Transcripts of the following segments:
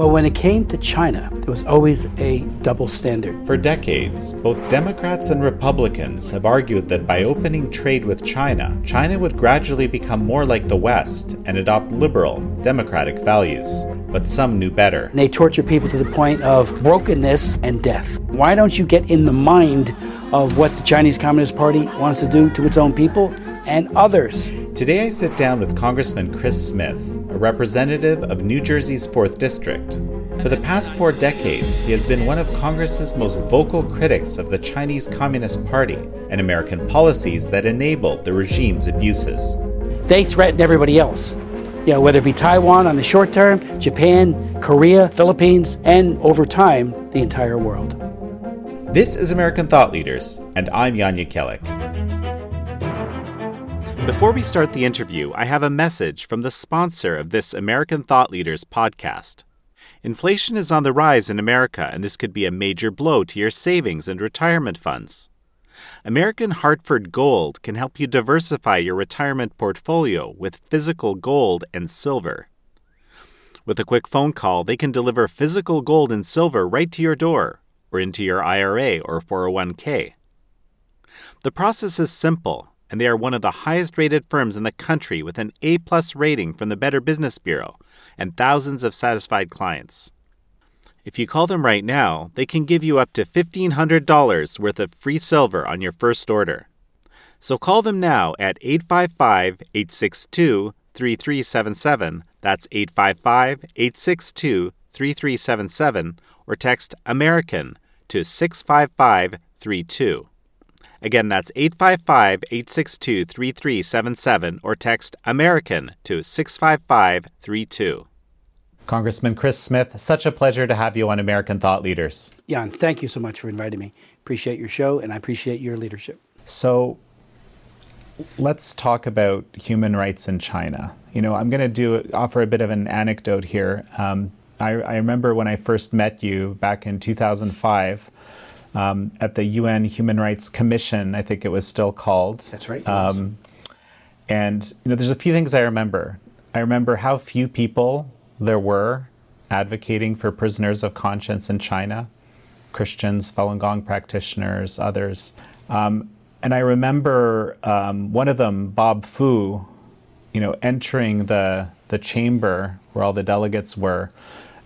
But when it came to China, there was always a double standard. For decades, both Democrats and Republicans have argued that by opening trade with China, China would gradually become more like the West and adopt liberal, democratic values. But some knew better. They torture people to the point of brokenness and death. Why don't you get in the mind of what the Chinese Communist Party wants to do to its own people and others? Today I sit down with Congressman Chris Smith, representative of New Jersey's 4th District. For the past four decades, he has been one of Congress's most vocal critics of the Chinese Communist Party and American policies that enabled the regime's abuses. They threaten everybody else. You know, whether it be Taiwan on the short term, Japan, Korea, Philippines, and over time, the entire world. This is American Thought Leaders, and I'm Jan Jekielek. Before we start the interview, I have a message from the sponsor of this American Thought Leaders podcast. Inflation is on the rise in America, and this could be a major blow to your savings and retirement funds. American Hartford Gold can help you diversify your retirement portfolio with physical gold and silver. With a quick phone call, they can deliver physical gold and silver right to your door or into your IRA or 401k. The process is simple and they are one of the highest rated firms in the country with an A plus rating from the Better Business Bureau and thousands of satisfied clients. If you call them right now, they can give you up to $1,500 worth of free silver on your first order. So call them now at 855 862 3377. That's 855 862 3377 or text American to 65532. Again, that's 855 862 3377 or text American to 65532. Congressman Chris Smith, such a pleasure to have you on American Thought Leaders. Jan, thank you so much for inviting me. Appreciate your show and I appreciate your leadership. So, let's talk about human rights in China. You know, I'm going to do offer a bit of an anecdote here. Um, I, I remember when I first met you back in 2005 um, at the UN Human Rights Commission, I think it was still called. That's right. Um, and you know, there's a few things I remember. I remember how few people there were advocating for prisoners of conscience in China, Christians, Falun Gong practitioners, others. Um, and I remember um, one of them, Bob Fu, you know, entering the the chamber where all the delegates were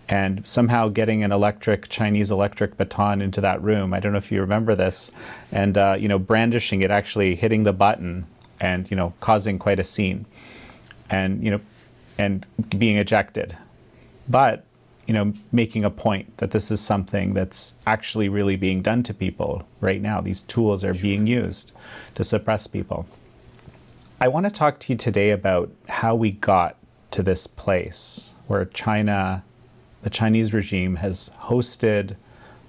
and somehow getting an electric Chinese electric baton into that room. I don't know if you remember this, and uh, you know, brandishing it, actually hitting the button, and you know, causing quite a scene, and you know, and being ejected, but you know, making a point that this is something that's actually really being done to people right now. These tools are being used to suppress people. I want to talk to you today about how we got to this place where China the Chinese regime has hosted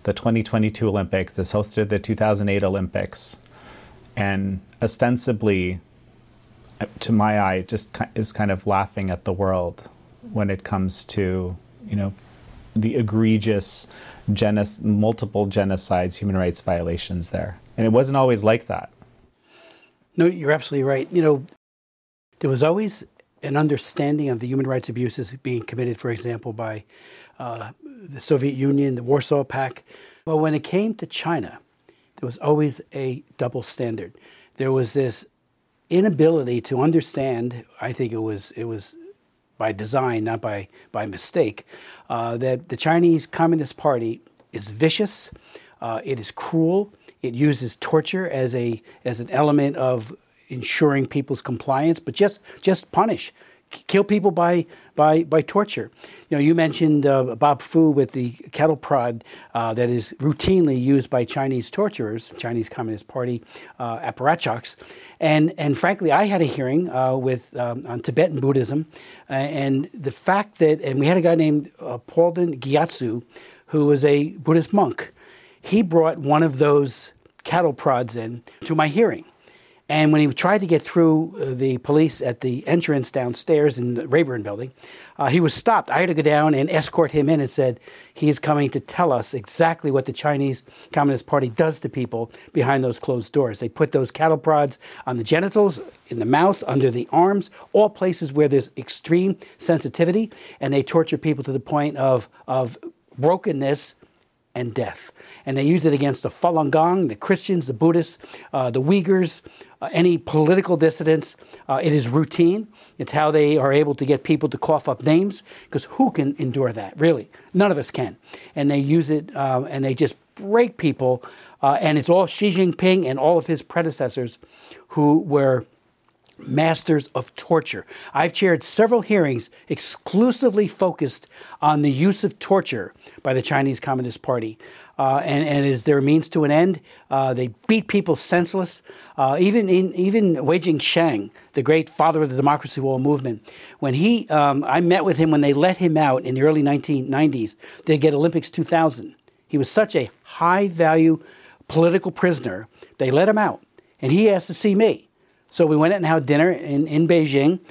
the 2022 Olympics, has hosted the 2008 Olympics, and ostensibly, to my eye, just is kind of laughing at the world when it comes to, you know, the egregious multiple genocides, human rights violations there. And it wasn't always like that. No, you're absolutely right. You know, there was always an understanding of the human rights abuses being committed, for example, by uh, the Soviet Union, the Warsaw Pact. But when it came to China, there was always a double standard. There was this inability to understand. I think it was it was by design, not by by mistake, uh, that the Chinese Communist Party is vicious. Uh, it is cruel. It uses torture as a as an element of ensuring people's compliance, but just just punish kill people by by by torture. You know, you mentioned uh, Bob Fu with the cattle prod uh, that is routinely used by Chinese torturers, Chinese Communist Party uh, apparatchiks, and and frankly, I had a hearing uh, with um, on Tibetan Buddhism, uh, and the fact that and we had a guy named uh, Palden Gyatso, who was a Buddhist monk. He brought one of those cattle prods in to my hearing And when he tried to get through uh, the police at the entrance downstairs in the Rayburn building, uh, he was stopped. I had to go down and escort him in and said, he is coming to tell us exactly what the Chinese Communist Party does to people behind those closed doors. They put those cattle prods on the genitals, in the mouth, under the arms, all places where there's extreme sensitivity, and they torture people to the point of, of brokenness and death. And they use it against the Falun Gong, the Christians, the Buddhists, uh, the Uyghurs, uh, any political dissidents. Uh, it is routine. It's how they are able to get people to cough up names, because who can endure that, really? None of us can. And they use it uh, and they just break people. Uh, and it's all Xi Jinping and all of his predecessors who were masters of torture. I've chaired several hearings exclusively focused on the use of torture by the Chinese Communist Party. Uh, and, and as their means to an end, uh, they beat people senseless. Uh, even in, even Wei Jingsheng, the great father of the democracy wall movement, when he, um, I met with him when they let him out in the early 1990s to get Olympics 2000. He was such a high value political prisoner. They let him out, and he asked to see me. So we went out and had dinner in, in Beijing.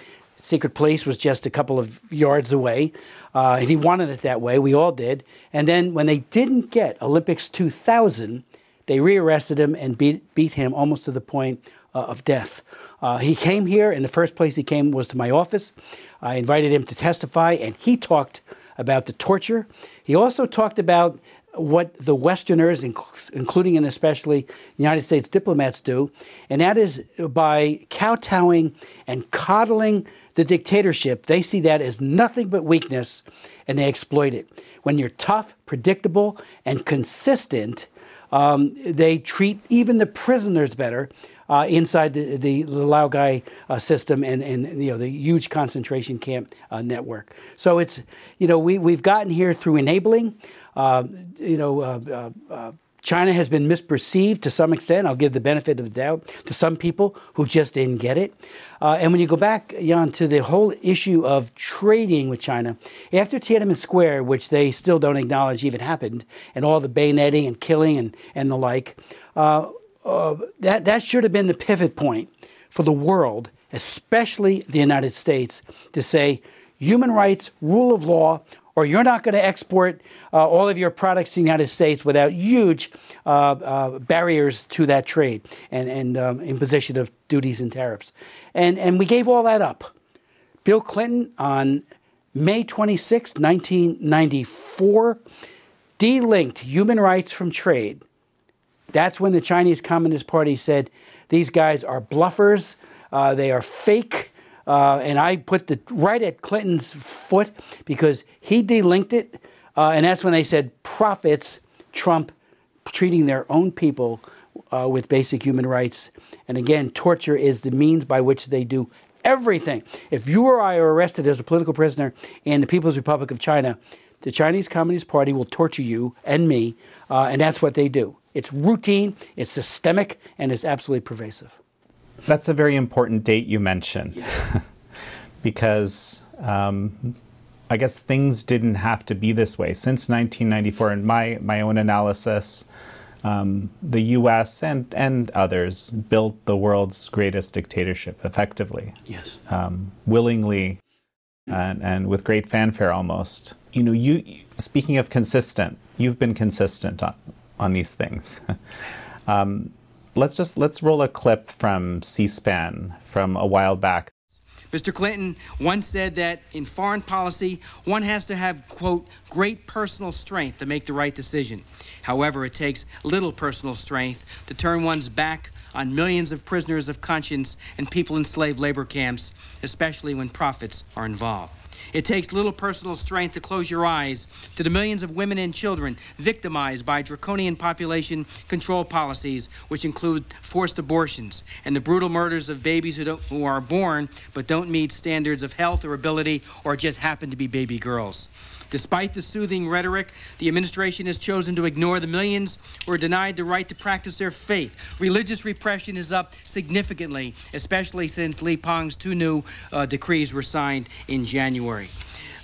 Secret police was just a couple of yards away. Uh, and he wanted it that way. We all did. And then when they didn't get Olympics 2000, they rearrested him and beat, beat him almost to the point uh, of death. Uh, he came here, and the first place he came was to my office. I invited him to testify, and he talked about the torture. He also talked about what the Westerners, including and especially United States diplomats, do, and that is by kowtowing and coddling the dictatorship. They see that as nothing but weakness and they exploit it. When you're tough, predictable, and consistent, um, they treat even the prisoners better. Uh, inside the, the, Laogai uh, system and, and you know the huge concentration camp uh, network. So it's you know we we've gotten here through enabling. Uh, you know, uh, uh, China has been misperceived to some extent. I'll give the benefit of the doubt to some people who just didn't get it. Uh, and when you go back, Jan, to the whole issue of trading with China, after Tiananmen Square, which they still don't acknowledge even happened, and all the bayoneting and killing and, and the like, uh, uh, that, that should have been the pivot point for the world, especially the United States, to say human rights, rule of law or you're not going to export uh, all of your products to the United States without huge uh, uh, barriers to that trade and, and um, imposition of duties and tariffs. And, and we gave all that up. Bill Clinton on May 26, 1994, delinked human rights from trade. That's when the Chinese Communist Party said these guys are bluffers, uh, they are fake uh, and I put the right at Clinton's foot because he delinked it, uh, and that's when they said profits trump treating their own people uh, with basic human rights. And again, torture is the means by which they do everything. If you or I are arrested as a political prisoner in the People's Republic of China, the Chinese Communist Party will torture you and me, uh, and that's what they do. It's routine, it's systemic, and it's absolutely pervasive. That's a very important date you mentioned because um, I guess things didn't have to be this way. Since 1994, in my, my own analysis, um, the US and, and others built the world's greatest dictatorship effectively. Yes. Um, willingly and, and with great fanfare almost. You know, you speaking of consistent, you've been consistent on, on these things. um, let's just let's roll a clip from C-SPAN from a while back. Mr. Clinton once said that in foreign policy, one has to have, quote, great personal strength to make the right decision. However, it takes little personal strength to turn one's back on millions of prisoners of conscience and people in slave labor camps, especially when profits are involved. It takes little personal strength to close your eyes to the millions of women and children victimized by draconian population control policies, which include forced abortions and the brutal murders of babies who, who are born but don't meet standards of health or ability or just happen to be baby girls. Despite the soothing rhetoric, the administration has chosen to ignore the millions who are denied the right to practice their faith. Religious repression is up significantly, especially since Li Peng's two new uh, decrees were signed in January.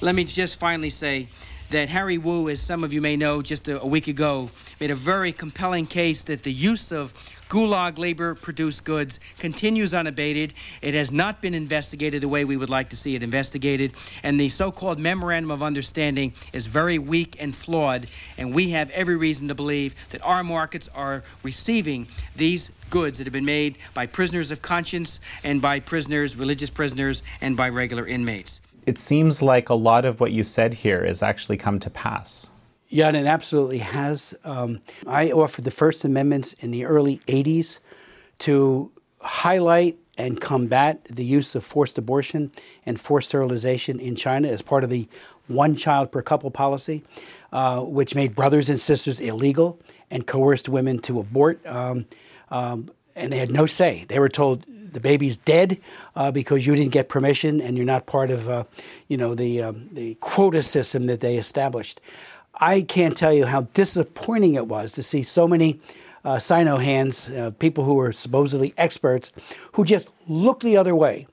Let me just finally say that Harry Wu, as some of you may know, just a, a week ago, made a very compelling case that the use of Gulag labor produced goods continues unabated. It has not been investigated the way we would like to see it investigated. And the so called Memorandum of Understanding is very weak and flawed. And we have every reason to believe that our markets are receiving these goods that have been made by prisoners of conscience and by prisoners, religious prisoners, and by regular inmates. It seems like a lot of what you said here has actually come to pass. Yeah, and it absolutely has. Um, I offered the First Amendments in the early 80s to highlight and combat the use of forced abortion and forced sterilization in China as part of the one child per couple policy, uh, which made brothers and sisters illegal and coerced women to abort. Um, um, and they had no say. They were told the baby's dead uh, because you didn't get permission and you're not part of, uh, you know, the um, the quota system that they established. I can't tell you how disappointing it was to see so many uh, Sino hands, uh, people who were supposedly experts, who just looked the other way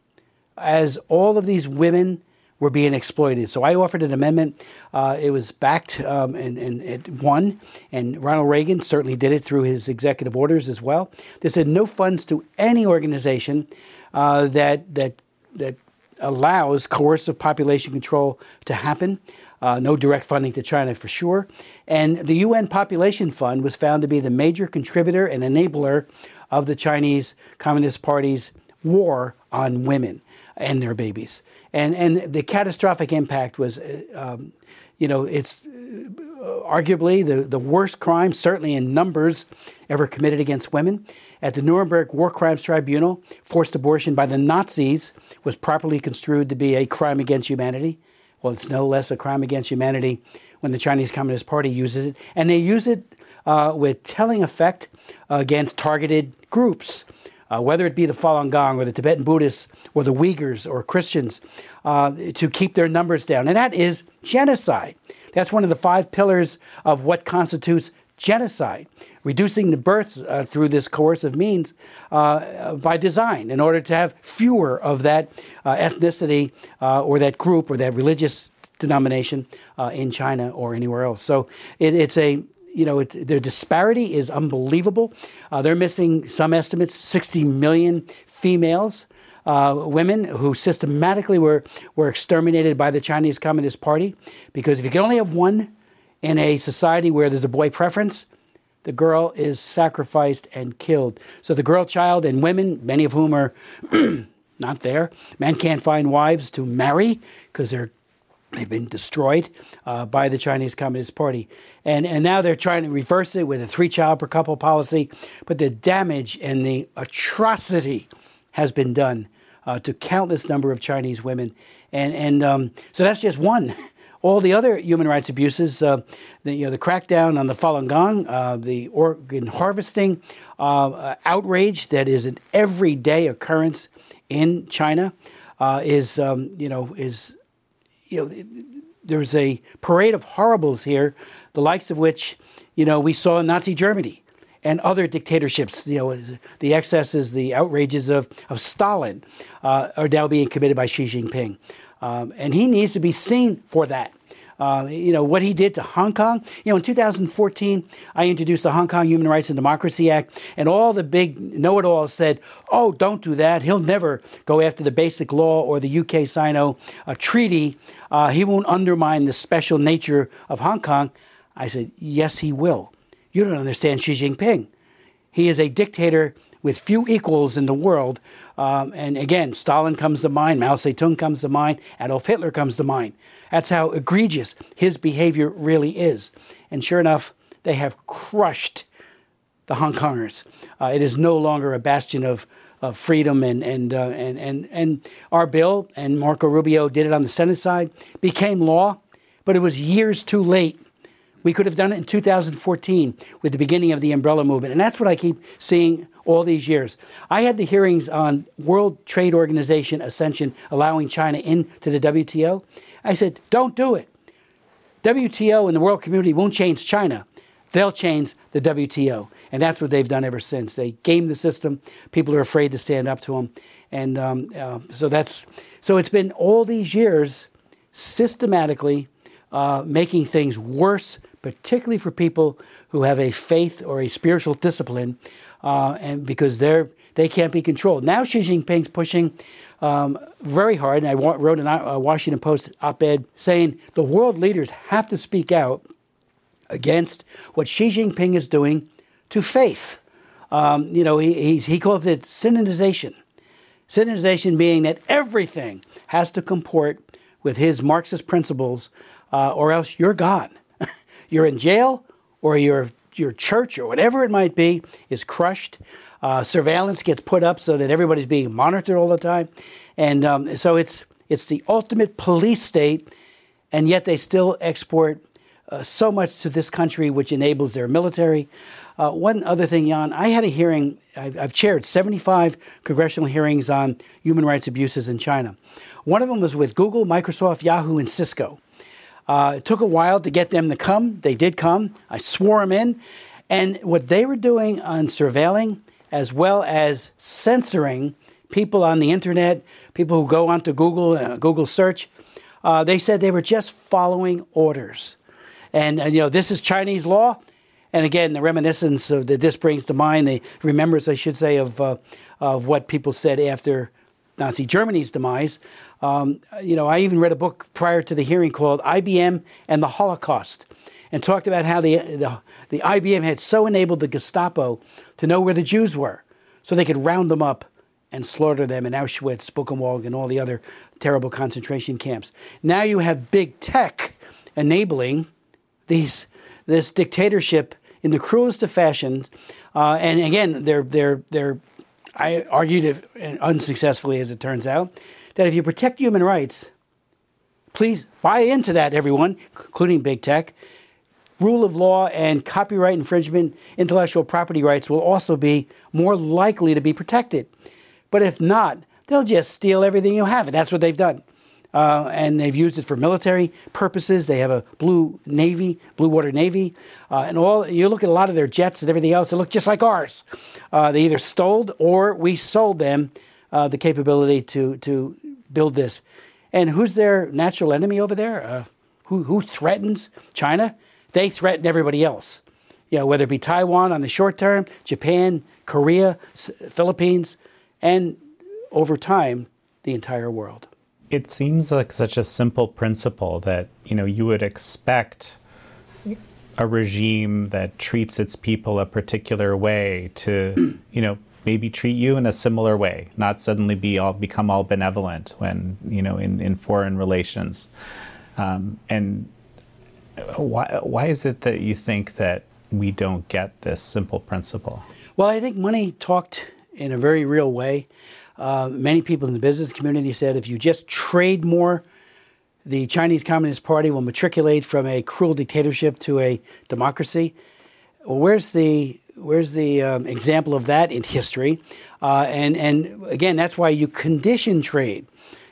as all of these women were being exploited. So I offered an amendment. Uh, it was backed um, and, and it won. And Ronald Reagan certainly did it through his executive orders as well. They said no funds to any organization uh, that, that, that allows coercive population control to happen. Uh, no direct funding to China for sure. And the UN Population Fund was found to be the major contributor and enabler of the Chinese Communist Party's war on women and their babies. And, and the catastrophic impact was, uh, um, you know, it's uh, arguably the, the worst crime, certainly in numbers, ever committed against women. At the Nuremberg War Crimes Tribunal, forced abortion by the Nazis was properly construed to be a crime against humanity. Well, it's no less a crime against humanity when the Chinese Communist Party uses it. And they use it uh, with telling effect against targeted groups, uh, whether it be the Falun Gong or the Tibetan Buddhists or the Uyghurs or Christians, uh, to keep their numbers down. And that is genocide. That's one of the five pillars of what constitutes genocide, reducing the births uh, through this coercive means uh, by design in order to have fewer of that uh, ethnicity uh, or that group or that religious denomination uh, in China or anywhere else. So it, it's a you know, it, their disparity is unbelievable. Uh, they're missing some estimates 60 million females. Uh, women who systematically were, were exterminated by the Chinese Communist Party. Because if you can only have one in a society where there's a boy preference, the girl is sacrificed and killed. So the girl child and women, many of whom are not there, men can't find wives to marry because they're they've been destroyed uh, by the Chinese Communist Party, and and now they're trying to reverse it with a three child per couple policy. But the damage and the atrocity has been done uh, to countless number of Chinese women, and and um, so that's just one all the other human rights abuses, uh, the, you know, the crackdown on the Falun Gong, uh, the organ harvesting, uh, outrage that is an everyday occurrence in China, uh, is um, you know is you know there's a parade of horribles here, the likes of which you know we saw in Nazi Germany and other dictatorships. You know, the excesses, the outrages of, of Stalin uh, are now being committed by Xi Jinping. Um, and he needs to be seen for that. Uh, you know, what he did to Hong Kong. You know, in 2014, I introduced the Hong Kong Human Rights and Democracy Act, and all the big know it alls said, oh, don't do that. He'll never go after the basic law or the UK Sino uh, treaty. Uh, he won't undermine the special nature of Hong Kong. I said, yes, he will. You don't understand Xi Jinping. He is a dictator with few equals in the world um, and again, Stalin comes to mind, Mao Zedong comes to mind, Adolf Hitler comes to mind. That's how egregious his behavior really is. And sure enough, they have crushed the Hong Kongers. Uh, it is no longer a bastion of, of freedom, and, and, uh, and, and, and our bill, and Marco Rubio did it on the Senate side, became law, but it was years too late. We could have done it in 2014 with the beginning of the umbrella movement. And that's what I keep seeing all these years. I had the hearings on World Trade Organization ascension, allowing China into the WTO. I said, don't do it. WTO and the world community won't change China. They'll change the WTO. And that's what they've done ever since. They game the system. People are afraid to stand up to them. And um, uh, so that's so it's been all these years systematically uh, making things worse, particularly for people who have a faith or a spiritual discipline, uh, and because they're they can't be controlled. Now Xi Jinping's pushing um, very hard, and I wrote a Washington Post op-ed saying the world leaders have to speak out against what Xi Jinping is doing to faith. Um, you know, he, he calls it sinonization. Sinonization being that everything has to comport with his Marxist principles, uh, or else you're gone. you're in jail, or your your church, or whatever it might be, is crushed. Uh, surveillance gets put up so that everybody's being monitored all the time, and um, so it's it's the ultimate police state, and yet they still export uh, so much to this country, which enables their military. Uh, one other thing, Jan, I had a hearing, I've, I've, chaired 75 congressional hearings on human rights abuses in China. One of them was with Google, Microsoft, Yahoo, and Cisco. Uh, it took a while to get them to come. They did come. I swore them in. And what they were doing on surveilling, as well as censoring people on the internet, people who go onto Google, uh, Google search, uh, they said they were just following orders. And, and, you know, this is Chinese law. And again, the reminiscence of that this brings to mind, the remembrance, I should say, of, uh, of what people said after Nazi Germany's demise. Um, you know, I even read a book prior to the hearing called IBM and the Holocaust and talked about how the, the, the IBM had so enabled the Gestapo to know where the Jews were so they could round them up and slaughter them in Auschwitz, Buchenwald, and all the other terrible concentration camps. Now you have big tech enabling these this dictatorship in the cruelest of fashions. Uh, and again, they're they're they're. I argued it unsuccessfully, as it turns out, that if you protect human rights, please buy into that, everyone, including big tech. Rule of law and copyright infringement, intellectual property rights will also be more likely to be protected. But if not, they'll just steal everything you have. And that's what they've done uh, and they've used it for military purposes. They have a blue navy, blue water navy, uh, and all. You look at a lot of their jets and everything else; they look just like ours. Uh, they either stole or we sold them uh, the capability to to build this. And who's their natural enemy over there? Uh, who who threatens China? They threaten everybody else. You know, whether it be Taiwan on the short term, Japan, Korea, Philippines, and over time, the entire world it seems like such a simple principle that you know you would expect a regime that treats its people a particular way to you know maybe treat you in a similar way not suddenly be all become all benevolent when you know in, in foreign relations. Um, and why why is it that you think that we don't get this simple principle? Well i think money talked in a very real way. Uh, many people in the business community said if you just trade more, the Chinese Communist Party will matriculate from a cruel dictatorship to a democracy. Well, where's the where's the um, example of that in history? Uh, and and again, that's why you condition trade.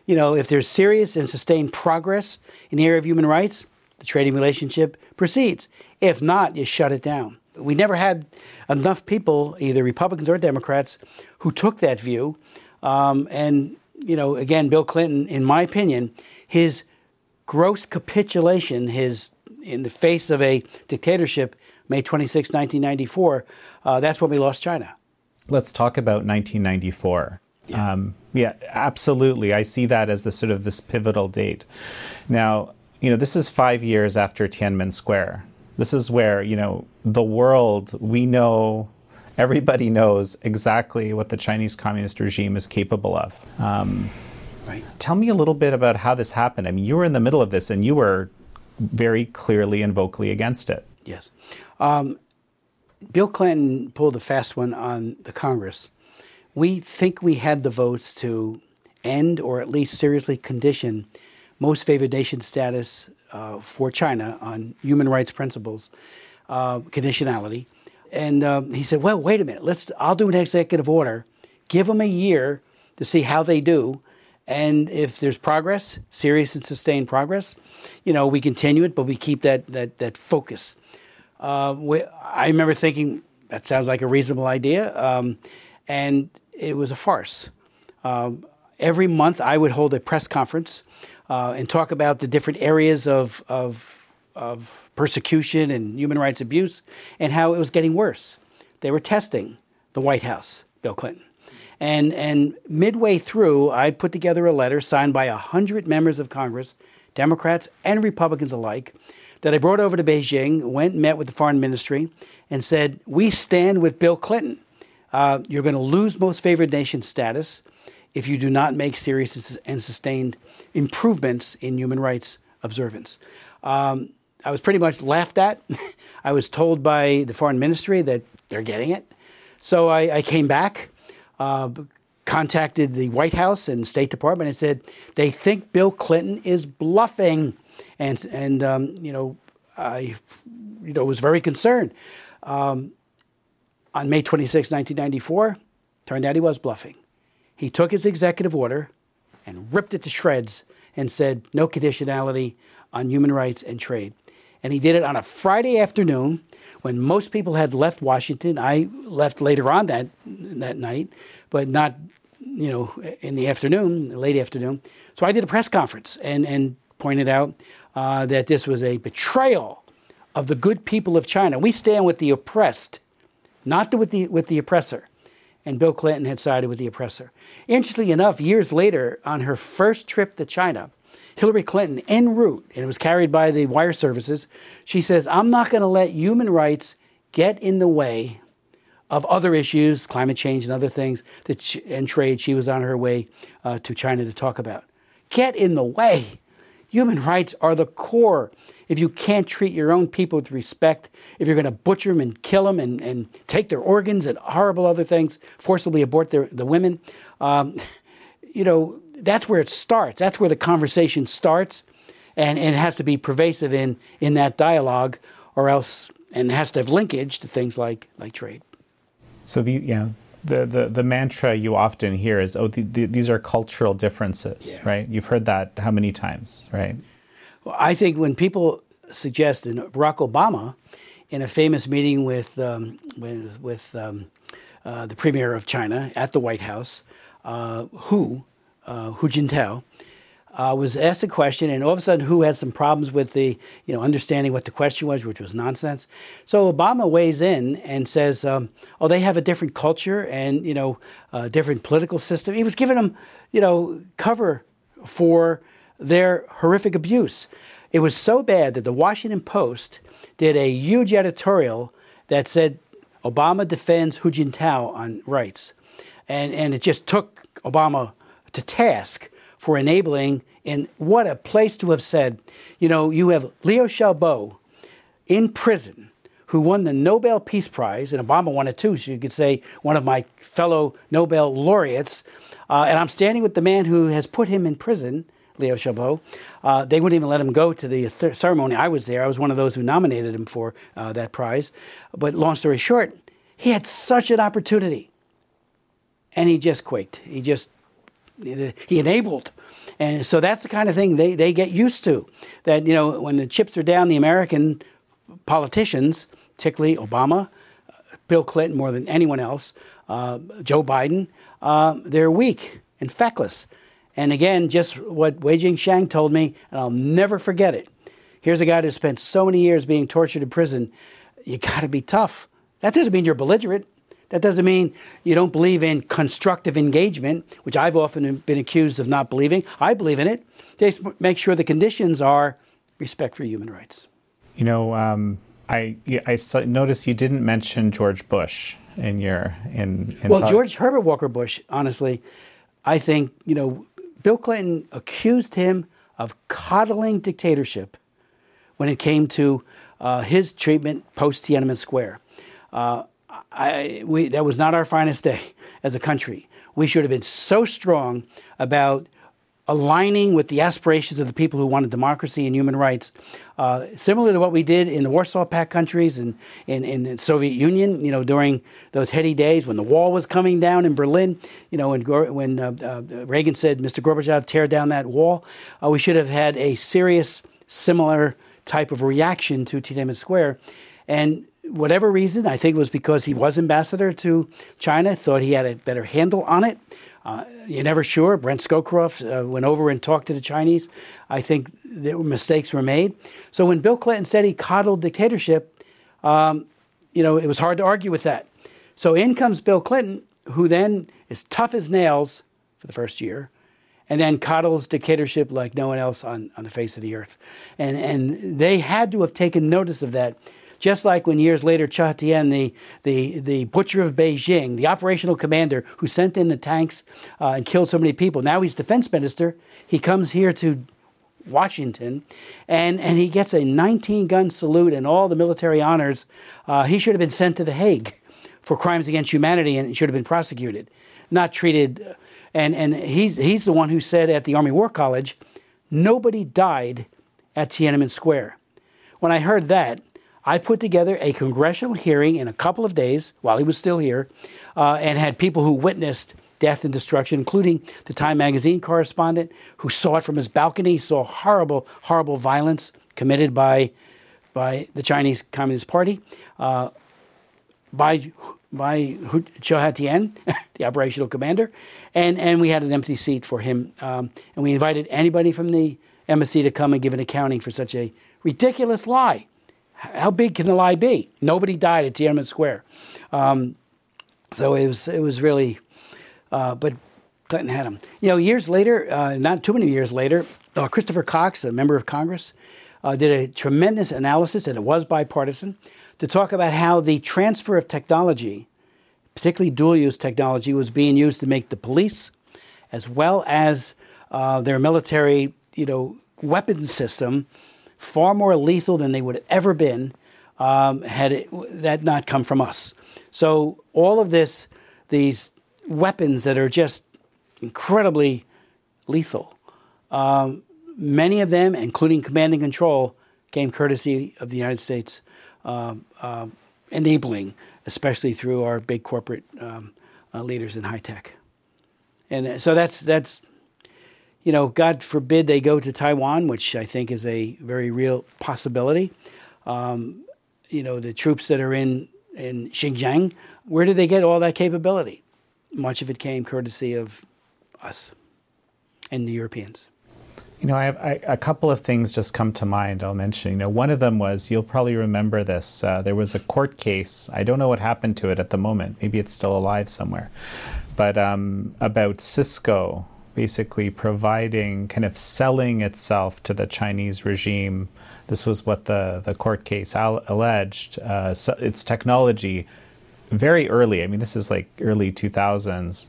You know, if there's serious and sustained progress in the area of human rights, the trading relationship proceeds. If not, you shut it down. We never had enough people, either Republicans or Democrats, who took that view um, and, you know, again, Bill Clinton, in my opinion, his gross capitulation, his in the face of a dictatorship, May 26, 1994, uh, that's when we lost China. Let's talk about 1994. Yeah. Um, yeah, absolutely. I see that as the sort of this pivotal date. Now, you know, this is five years after Tiananmen Square. This is where, you know, the world, we know everybody knows exactly what the Chinese communist regime is capable of. Um, right. Tell me a little bit about how this happened. I mean, you were in the middle of this and you were very clearly and vocally against it. Yes. Um, Bill Clinton pulled a fast one on the Congress. We think we had the votes to end or at least seriously condition most favored nation status uh, for China on human rights principles, uh, conditionality and um, he said, "Well, wait a minute. Let's. I'll do an executive order. Give them a year to see how they do, and if there's progress, serious and sustained progress, you know, we continue it, but we keep that that that focus." Uh, we, I remember thinking that sounds like a reasonable idea, um, and it was a farce. Um, every month, I would hold a press conference uh, and talk about the different areas of, of, of persecution and human rights abuse and how it was getting worse. They were testing the White House, Bill Clinton. And, and midway through, I put together a letter signed by 100 members of Congress, Democrats and Republicans alike, that I brought over to Beijing, went met with the foreign ministry, and said, We stand with Bill Clinton. Uh, you're going to lose most favored nation status if you do not make serious and sustained improvements in human rights observance. Um, I was pretty much laughed at. I was told by the foreign ministry that they're getting it. So I, I came back, uh, contacted the White House and State Department, and said they think Bill Clinton is bluffing, and and um, you know I you know was very concerned. Um, on May 26, 1994, turned out he was bluffing. He took his executive order and ripped it to shreds and said no conditionality on human rights and trade. And he did it on a Friday afternoon when most people had left Washington. I left later on that that night, but not you know in the afternoon, late afternoon. So I did a press conference and and pointed out uh, that this was a betrayal of the good people of China. We stand with the oppressed, not with the with the oppressor and Bill Clinton had sided with the oppressor. Interestingly enough, years later, on her first trip to China, Hillary Clinton, en route, and it was carried by the wire services, she says, I'm not going to let human rights get in the way of other issues, climate change and other things, that she, and trade she was on her way uh, to China to talk about. Get in the way. Human rights are the core if you can't treat your own people with respect, if you're going to butcher them and kill them and, and take their organs and horrible other things, forcibly abort their, the women, um, you know, that's where it starts. That's where the conversation starts. And, and it has to be pervasive in, in that dialogue, or else, and it has to have linkage to things like, like trade. So, the, yeah, the, the, the mantra you often hear is, oh, the, the, these are cultural differences, yeah. right? You've heard that how many times, right? Well, I think when people suggest that Barack Obama, in a famous meeting with um, with, with um, uh, the premier of China at the White House, uh, Hu uh, Hu Jintao, uh, was asked a question, and all of a sudden, who had some problems with the, you know, understanding what the question was, which was nonsense. So Obama weighs in and says, um, "Oh, they have a different culture and you know, a different political system." He was giving them, you know, cover for their horrific abuse. It was so bad that the Washington Post did a huge editorial that said Obama defends Hu Jintao on rights. And, and it just took Obama to task for enabling, and what a place to have said, you know, you have Liu Xiaobo in prison who won the Nobel Peace Prize, and Obama won it too, so you could say one of my fellow Nobel laureates. Uh, and I'm standing with the man who has put him in prison Liu Xiaobo. Uh, they wouldn't even let him go to the th- ceremony. I was there. I was one of those who nominated him for uh, that prize. But long story short, he had such an opportunity, and he just quaked. He just he enabled. And so that's the kind of thing they, they get used to. That, you know, when the chips are down, the American politicians, particularly Obama, Bill Clinton more than anyone else, uh, Joe Biden, uh, they're weak and feckless. And again, just what Wei Jingsheng told me, and I'll never forget it. Here's a guy who spent so many years being tortured in prison. You got to be tough. That doesn't mean you're belligerent. That doesn't mean you don't believe in constructive engagement, which I've often been accused of not believing. I believe in it. Just make sure the conditions are respect for human rights. You know, um, I I noticed you didn't mention George Bush in your in. in well, talk. George Herbert Walker Bush, honestly, I think you know Bill Clinton accused him of coddling dictatorship when it came to uh, his treatment post Tiananmen Square. Uh, I, we, that was not our finest day as a country. We should have been so strong about aligning with the aspirations of the people who wanted democracy and human rights, uh, similar to what we did in the Warsaw Pact countries and in, in, the Soviet Union, you know, during those heady days when the wall was coming down in Berlin, you know, when, when uh, uh, Reagan said, Mr. Gorbachev, tear down that wall, uh, we should have had a serious, similar type of reaction to Tiananmen Square. And whatever reason, I think it was because he was ambassador to China, thought he had a better handle on it. Uh, you're never sure. Brent Scowcroft uh, went over and talked to the Chinese. I think there were mistakes were made. So when Bill Clinton said he coddled dictatorship, um, you know, it was hard to argue with that. So in comes Bill Clinton, who then is tough as nails for the first year, and then coddles dictatorship like no one else on, on the face of the earth. And, and they had to have taken notice of that just like when years later Chi Haotian, the, the, the butcher of Beijing, the operational commander who sent in the tanks uh, and killed so many people, now he's defense minister. He comes here to Washington, and, and he gets a 19 gun salute and all the military honors. Uh, he should have been sent to The Hague for crimes against humanity and should have been prosecuted, not treated. And, and he's, he's the one who said at the Army War College, nobody died at Tiananmen Square. When I heard that, I put together a congressional hearing in a couple of days while he was still here uh, and had people who witnessed death and destruction, including the Time magazine correspondent who saw it from his balcony, saw horrible, horrible violence committed by, by the Chinese Communist Party, uh, by, by Chi Haotian, the operational commander, and, and we had an empty seat for him. Um, and we invited anybody from the embassy to come and give an accounting for such a ridiculous lie. How big can the lie be? Nobody died at Tiananmen Square. Um, so it was, it was really, uh, but Clinton had him. You know, years later, uh, not too many years later, uh, Christopher Cox, a member of Congress, uh, did a tremendous analysis, and it was bipartisan, to talk about how the transfer of technology, particularly dual use technology, was being used to make the police as well as uh, their military, you know, weapons system far more lethal than they would have ever been um, had it, that not come from us. So all of this, these weapons that are just incredibly lethal, um, many of them, including command and control, came courtesy of the United States, uh, enabling, especially through our big corporate um, uh, leaders in high tech. And so that's that's you know, God forbid they go to Taiwan, which I think is a very real possibility. Um, you know, the troops that are in, in Xinjiang, where did they get all that capability? Much of it came courtesy of us and the Europeans. You know, I have I, a couple of things just come to mind. I'll mention. You know, one of them was you'll probably remember this. Uh, there was a court case. I don't know what happened to it at the moment. Maybe it's still alive somewhere, but um, about Cisco basically providing, kind of selling itself to the Chinese regime. This was what the, the court case alleged. Uh, so its technology very early, I mean, this is like early 2000s.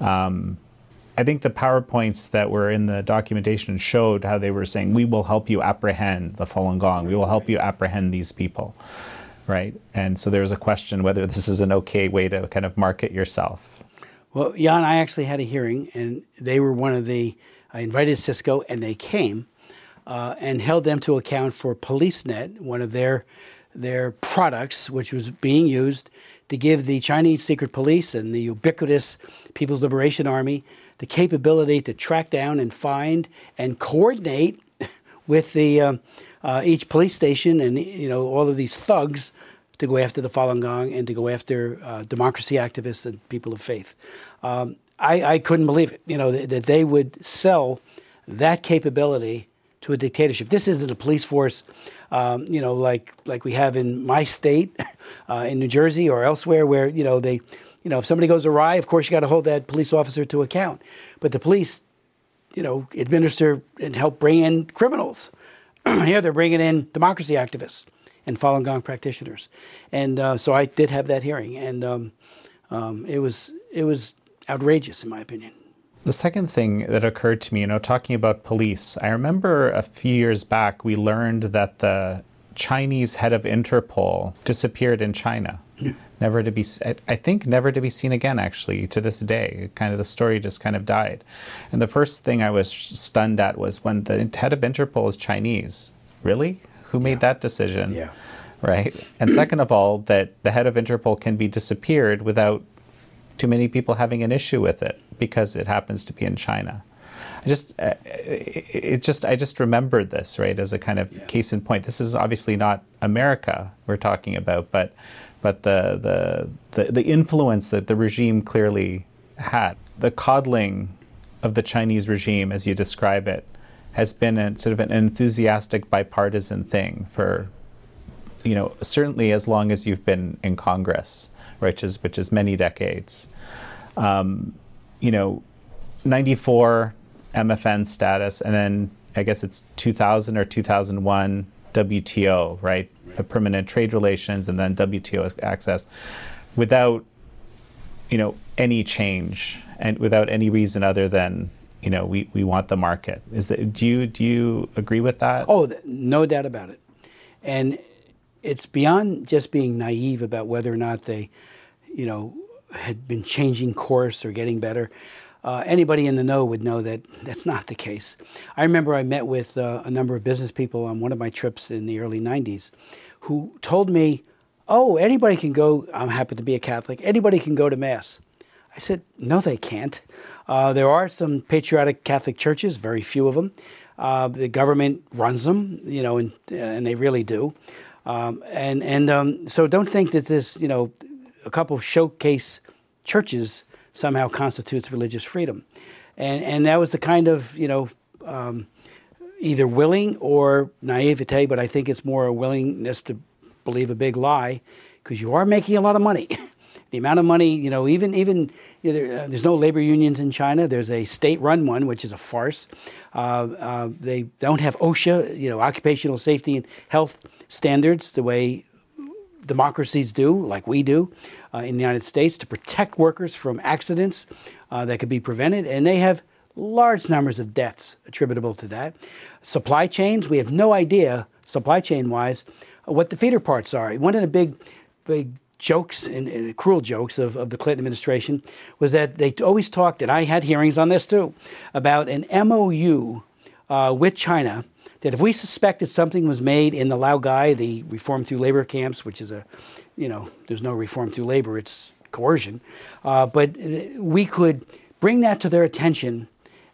Um, I think the PowerPoints that were in the documentation showed how they were saying, we will help you apprehend the Falun Gong, we will help you apprehend these people. Right? And so there was a question whether this is an okay way to kind of market yourself. Well, Jan, I actually had a hearing, and they were one of the. I invited Cisco, and they came uh, and held them to account for PoliceNet, one of their their products, which was being used to give the Chinese secret police and the ubiquitous People's Liberation Army the capability to track down and find and coordinate with the uh, uh, each police station and you know all of these thugs to go after the Falun Gong and to go after uh, democracy activists and people of faith. Um, I, I, couldn't believe it, you know, that, that, they would sell that capability to a dictatorship. This isn't a police force, um, you know, like like we have in my state, uh, in New Jersey or elsewhere, where you know they, you know, if somebody goes awry, of course you got to hold that police officer to account. But the police, you know, administer and help bring in criminals. Here they're bringing in democracy activists and Falun Gong practitioners. And uh, so I did have that hearing, and um, um, it was it was outrageous in my opinion. The second thing that occurred to me, you know, talking about police, I remember a few years back we learned that the Chinese head of Interpol disappeared in China. Never to be, I think, never to be seen again, actually, to this day. Kind of the story just kind of died. And the first thing I was stunned at was when the head of Interpol is Chinese. Really? Who made that decision? Yeah. Right. And second of all, that the head of Interpol can be disappeared without too many people having an issue with it because it happens to be in China. I just, uh, it just, I just remembered this right as a kind of yeah. case in point. This is obviously not America we're talking about, but, but the, the, the, the influence that the regime clearly had, the coddling of the Chinese regime, as you describe it, has been a, sort of an enthusiastic bipartisan thing for, you know, certainly as long as you've been in Congress, which is which is many decades. Um, you know, 94 MFN status, and then I guess it's 2000 or 2001 WTO, right? right. Permanent trade relations, and then WTO access, without you know any change and without any reason other than you know we, we want the market. Is that, do you do you agree with that? Oh, no doubt about it. And it's beyond just being naive about whether or not they, you know, had been changing course or getting better. Uh, anybody in the know would know that that's not the case. I remember I met with uh, a number of business people on one of my trips in the early 90s who told me, Oh, anybody can go. I'm happy to be a Catholic. Anybody can go to Mass. I said, No, they can't. Uh, there are some patriotic Catholic churches, very few of them. Uh, the government runs them, you know, and, and they really do. Um, and and um, so don't think that this, you know, a couple showcase churches somehow constitutes religious freedom. And, and that was the kind of, you know, um, either willing or naivete, but I think it's more a willingness to believe a big lie because you are making a lot of money. the amount of money, you know, even even you know, uh, there's no labor unions in China. There's a state-run one, which is a farce. Uh, uh, they don't have OSHA, you know, occupational safety and health standards the way democracies do, like we do uh, in the United States, to protect workers from accidents uh, that could be prevented. And they have large numbers of deaths attributable to that. Supply chains, we have no idea, supply chain wise, what the feeder parts are. One of the big, big jokes and, and, cruel jokes of, of the Clinton administration was that they always talked, and I had hearings on this too, about an MOU uh, with China that if we suspected something was made in the Laogai, the reform through labor camps, which is a, you know, there's no reform through labor, it's coercion, uh, but we could bring that to their attention.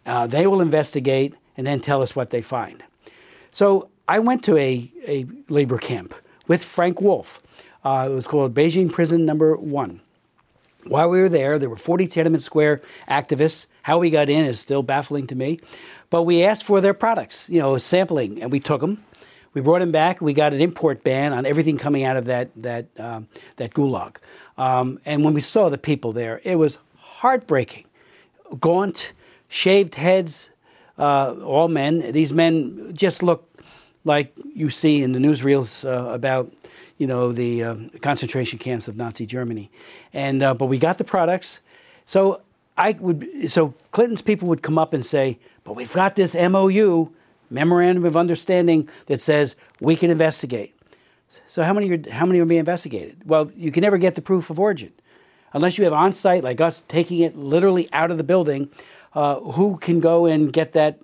Uh, they will investigate and then tell us what they find. So I went to a, a labor camp with Frank Wolf uh, it was called Beijing Prison Number One. While we were there, there were 40 Tiananmen Square activists. How we got in is still baffling to me. But we asked for their products, you know, sampling, and we took them. We brought them back. We got an import ban on everything coming out of that that um, that gulag. Um, and when we saw the people there, it was heartbreaking. Gaunt, shaved heads, uh, all men. These men just looked like you see in the newsreels uh, about you know, the uh, concentration camps of Nazi Germany. And uh, but we got the products. So I would so Clinton's people would come up and say, "But we've got this MOU, memorandum of understanding that says we can investigate." So how many are, how many are being investigated? Well, you can never get the proof of origin unless you have on site like us taking it literally out of the building. Uh, who can go and get that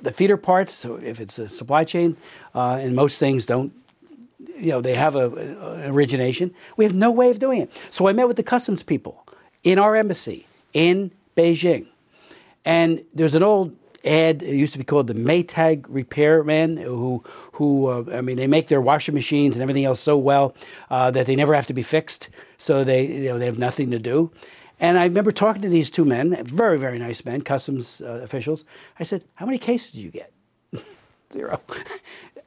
the feeder parts? So if it's a supply chain, uh, and most things don't you know, they have a, a, origination. We have no way of doing it. So I met with the customs people in our embassy in Beijing. And there's an old ad, it used to be called the Maytag Repairman, who, who uh, I mean, they make their washing machines and everything else so well uh, that they never have to be fixed. So they, you know, they have nothing to do. And I remember talking to these two men, very, very nice men, customs uh, officials. I said, How many cases do you get? Zero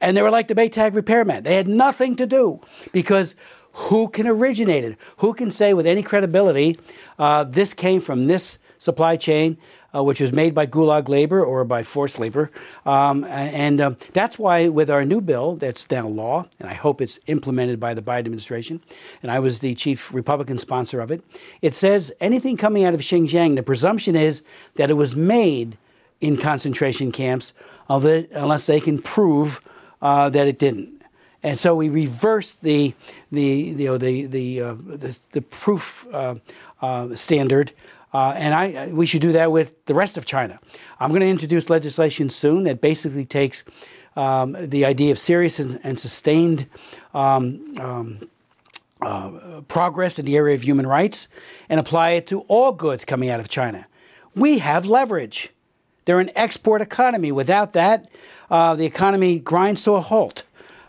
and they were like the Maytag repairman. They had nothing to do because who can originate it? Who can say with any credibility uh, this came from this supply chain, uh, which was made by gulag labor or by forced labor? Um, and um, that's why, with our new bill that's now law, and I hope it's implemented by the Biden administration, and I was the chief Republican sponsor of it, it says anything coming out of Xinjiang, the presumption is that it was made in concentration camps unless they can prove uh, that it didn't. And so we reversed the the you know, the the uh, the, the, proof uh, uh standard, uh, and I we should do that with the rest of China. I'm going to introduce legislation soon that basically takes um, the idea of serious and, and sustained. Um, um, uh, progress in the area of human rights and apply it to all goods coming out of China. We have leverage. They're an export economy. Without that, uh, the economy grinds to a halt.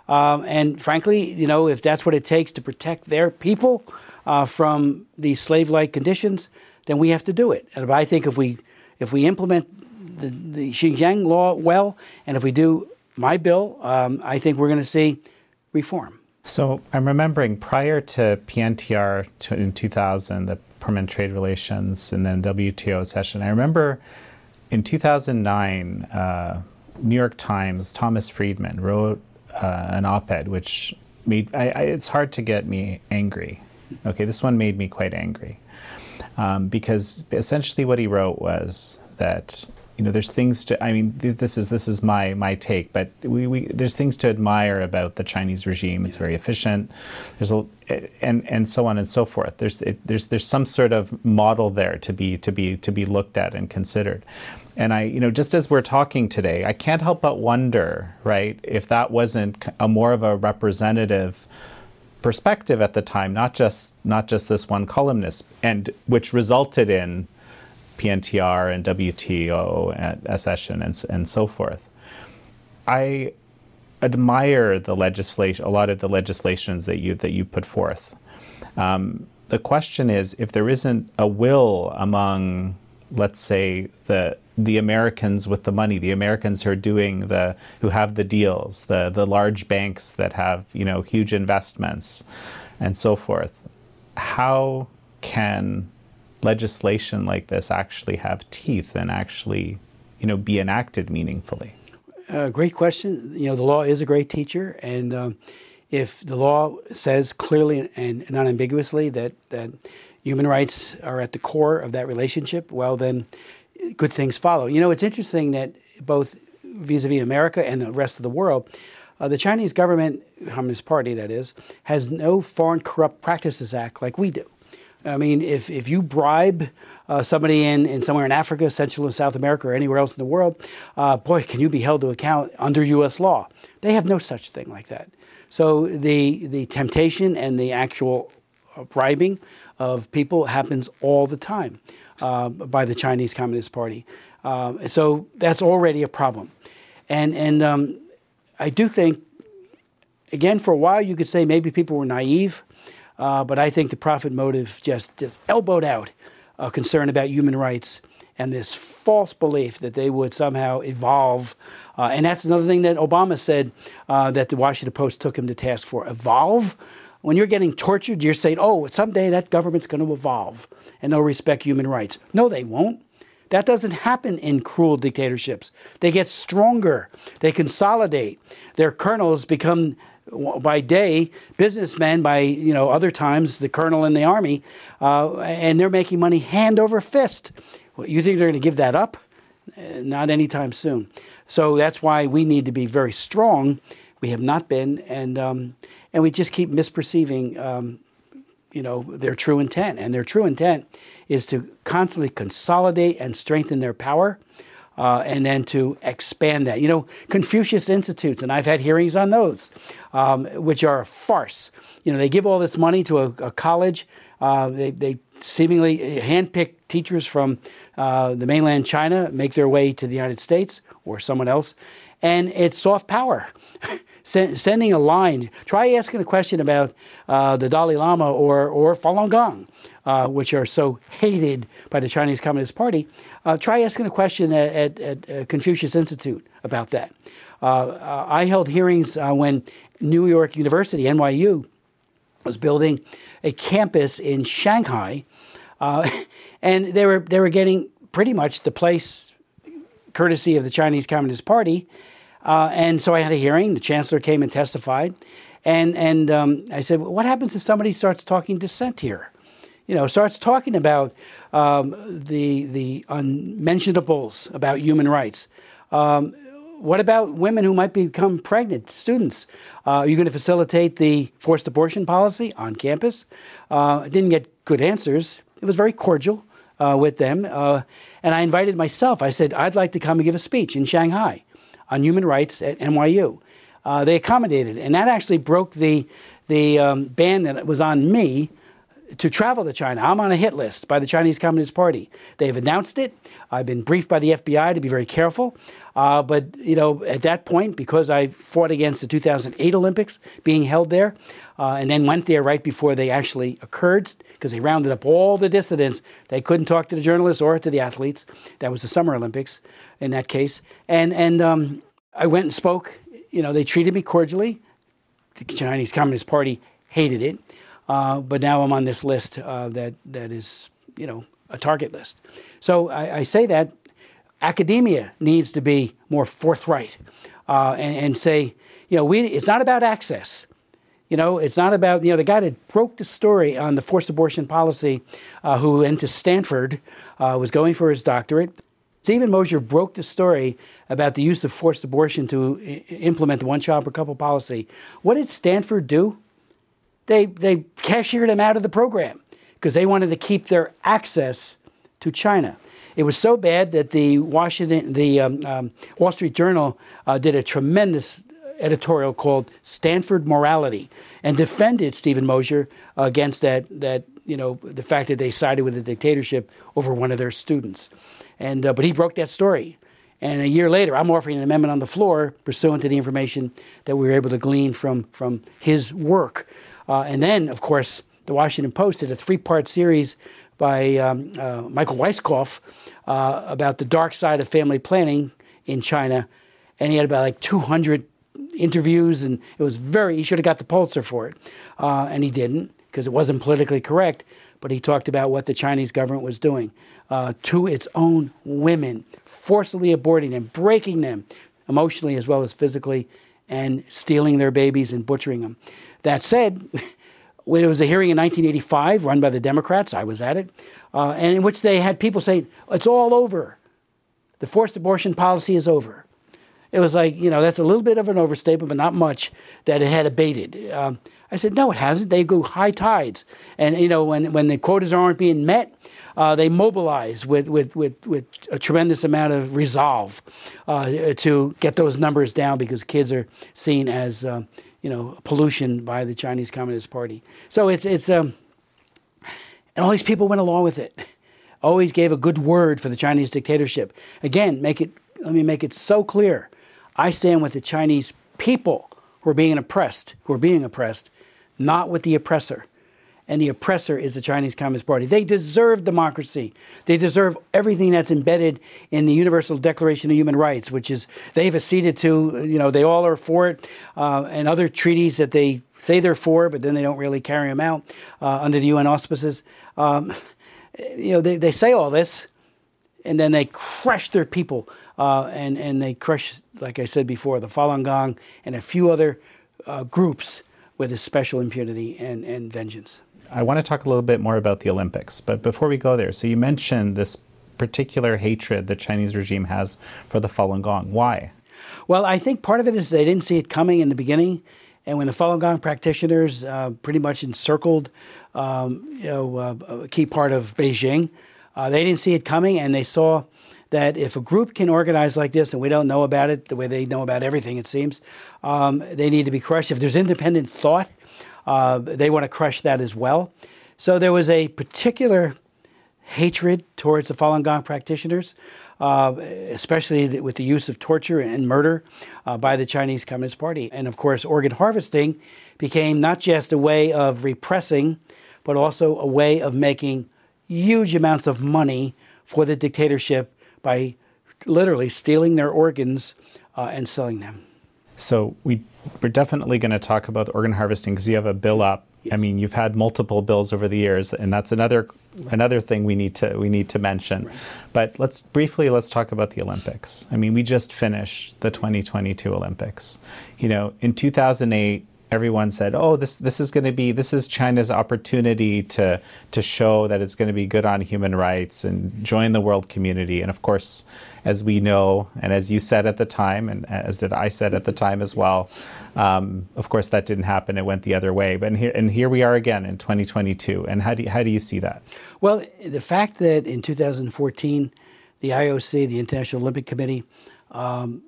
Um, and frankly, you know, if that's what it takes to protect their people uh, from these slave-like conditions, then we have to do it. And I think if we if we implement the, the Xinjiang law well, and if we do my bill, um, I think we're going to see reform. So I'm remembering prior to PNTR in 2000, the Permanent Trade Relations, and then WTO session. I remember in 2009, uh, New York Times, Thomas Friedman wrote uh, an op-ed which made I, I, it's hard to get me angry. Okay, this one made me quite angry um, because essentially what he wrote was that you know there's things to I mean this is this is my my take, but we, we there's things to admire about the Chinese regime. It's very efficient. There's a and and so on and so forth. There's it, there's there's some sort of model there to be to be to be looked at and considered. And I, you know, just as we're talking today, I can't help but wonder, right, if that wasn't a more of a representative perspective at the time, not just not just this one columnist, and which resulted in PNTR and WTO and accession and and so forth. I admire the legislation, a lot of the legislations that you that you put forth. Um, the question is, if there isn't a will among, let's say, the the Americans with the money, the Americans who are doing the who have the deals, the the large banks that have you know huge investments, and so forth. How can legislation like this actually have teeth and actually you know be enacted meaningfully? Uh, great question. You know, the law is a great teacher, and um, if the law says clearly and, unambiguously that that human rights are at the core of that relationship, well, then good things follow. You know, it's interesting that both vis-a-vis America and the rest of the world, uh, the Chinese government, Communist Party that is, has no Foreign Corrupt Practices Act like we do. I mean, if, if you bribe uh, somebody in, in somewhere in Africa, Central and South America, or anywhere else in the world, uh, boy, can you be held to account under U.S. law. They have no such thing like that. So the, the temptation and the actual uh, bribing of people happens all the time uh, by the Chinese Communist Party. Uh, so that's already a problem. And, and um, I do think, again, for a while you could say maybe people were naive, uh, but I think the profit motive just, just elbowed out a concern about human rights and this false belief that they would somehow evolve. Uh, and that's another thing that Obama said uh, that the Washington Post took him to task for evolve. When you're getting tortured, you're saying, oh, someday that government's going to evolve and they'll respect human rights. No, they won't. That doesn't happen in cruel dictatorships. They get stronger, they consolidate. Their colonels become by day businessmen by you know other times the colonel in the army uh, and they're making money hand over fist. You think they're going to give that up? Uh, not anytime soon. So that's why we need to be very strong. We have not been and um, and we just keep misperceiving um, you know their true intent. And their true intent is to constantly consolidate and strengthen their power uh, and then to expand that you know confucius institutes and i've had hearings on those um, which are a farce you know they give all this money to a, a college uh, they, they seemingly handpick teachers from uh, the mainland china make their way to the united states or someone else and it's soft power sending a line. Try asking a question about uh, the Dalai Lama or, or Falun Gong, uh, which are so hated by the Chinese Communist Party. Uh, try asking a question at, at, at Confucius Institute about that. Uh, uh, I held hearings uh, when New York University, NYU, was building a campus in Shanghai, and they were, they were getting pretty much the place courtesy of the Chinese Communist Party uh, and so I had a hearing. The chancellor came and testified. And, and um, I said, what happens if somebody starts talking dissent here? You know, starts talking about um, the, the unmentionables about human rights. Um, what about women who might become pregnant, students? Uh, are you going to facilitate the forced abortion policy on campus? Uh, I didn't get good answers. It was very cordial uh, with them. Uh, and I invited myself. I said, I'd like to come and give a speech in Shanghai on human rights at NYU. Uh, they accommodated, and that actually broke the the um, ban that was on me to travel to China. I'm on a hit list by the Chinese Communist Party. They've announced it. I've been briefed by the FBI to be very careful. Uh, but you know, at that point, because I fought against the 2008 Olympics being held there, uh, and then went there right before they actually occurred, because they rounded up all the dissidents. They couldn't talk to the journalists or to the athletes. That was the Summer Olympics in that case. And and um, I went and spoke. You know, they treated me cordially. The Chinese Communist Party hated it. Uh, but now I'm on this list uh, that that is, you know, a target list. So I, I say that academia needs to be more forthright uh, and, and, say, you know, we, it's not about access. You know, it's not about, you know, the guy that broke the story on the forced abortion policy, uh, who went to Stanford, uh, was going for his doctorate. Steven Mosher broke the story about the use of forced abortion to I- implement the one child per couple policy. What did Stanford do? They, they cashiered him out of the program because they wanted to keep their access to China. It was so bad that the Washington, the um, um, Wall Street Journal uh, did a tremendous editorial called "Stanford Morality" and defended Steven Mosher against that that you know the fact that they sided with the dictatorship over one of their students. And uh, but he broke that story. And a year later, I'm offering an amendment on the floor pursuant to the information that we were able to glean from from his work. Uh, and then, of course, the Washington Post did a three-part series by um, uh, Michael Weisskopf uh, about the dark side of family planning in China, and he had about like 200 interviews, and it was very. He should have got the Pulitzer for it, uh, and he didn't because it wasn't politically correct. But he talked about what the Chinese government was doing uh, to its own women, forcibly aborting them, breaking them emotionally as well as physically, and stealing their babies and butchering them. That said. There was a hearing in 1985 run by the Democrats. I was at it, uh, and in which they had people saying, "It's all over. The forced abortion policy is over." It was like, you know, that's a little bit of an overstatement, but not much that it had abated. Um, I said, no, it hasn't. They go high tides, and you know, when when the quotas aren't being met, uh, they mobilize with, with, with, with a tremendous amount of resolve uh, to get those numbers down because kids are seen as uh, you know, pollution by the Chinese Communist Party. So it's it's um, and all these people went along with it. Always gave a good word for the Chinese dictatorship. Again, make it let me make it so clear. I stand with the Chinese people who are being oppressed, who are being oppressed, not with the oppressor and the oppressor is the Chinese Communist Party. They deserve democracy. They deserve everything that's embedded in the Universal Declaration of Human Rights, which is they've acceded to. You know, they all are for it, uh, and other treaties that they say they're for, but then they don't really carry them out uh, under the UN auspices. Um, you know, they, they say all this, and then they crush their people, uh, and and they crush, like I said before, the Falun Gong and a few other uh, groups with a special impunity and, and vengeance. I want to talk a little bit more about the Olympics, but before we go there, so you mentioned this particular hatred the Chinese regime has for the Falun Gong. Why? Well, I think part of it is they didn't see it coming in the beginning, and when the Falun Gong practitioners uh, pretty much encircled, um, you know, uh, a key part of Beijing, uh, they didn't see it coming, and they saw that if a group can organize like this, and we don't know about it the way they know about everything, it seems, um, they need to be crushed. If there's independent thought uh, they want to crush that as well. So there was a particular hatred towards the Falun Gong practitioners, uh, especially with the use of torture and murder uh, by the Chinese Communist Party. And of course, organ harvesting became not just a way of repressing, but also a way of making huge amounts of money for the dictatorship by literally stealing their organs uh, and selling them. So we we're definitely going to talk about organ harvesting because you have a bill up. Yes. I mean, you've had multiple bills over the years, and that's another another thing we need to we need to mention. Right. But let's briefly let's talk about the Olympics. I mean, we just finished the 2022 Olympics. You know, in 2008 everyone said, "Oh, this this is going to be this is China's opportunity to to show that it's going to be good on human rights and join the world community." And of course, as we know, and as you said at the time, and as did I said at the time as well, um, of course that didn't happen. It went the other way. But here and here we are again in 2022. And how do you, how do you see that? Well, the fact that in 2014, the IOC, the International Olympic Committee, um,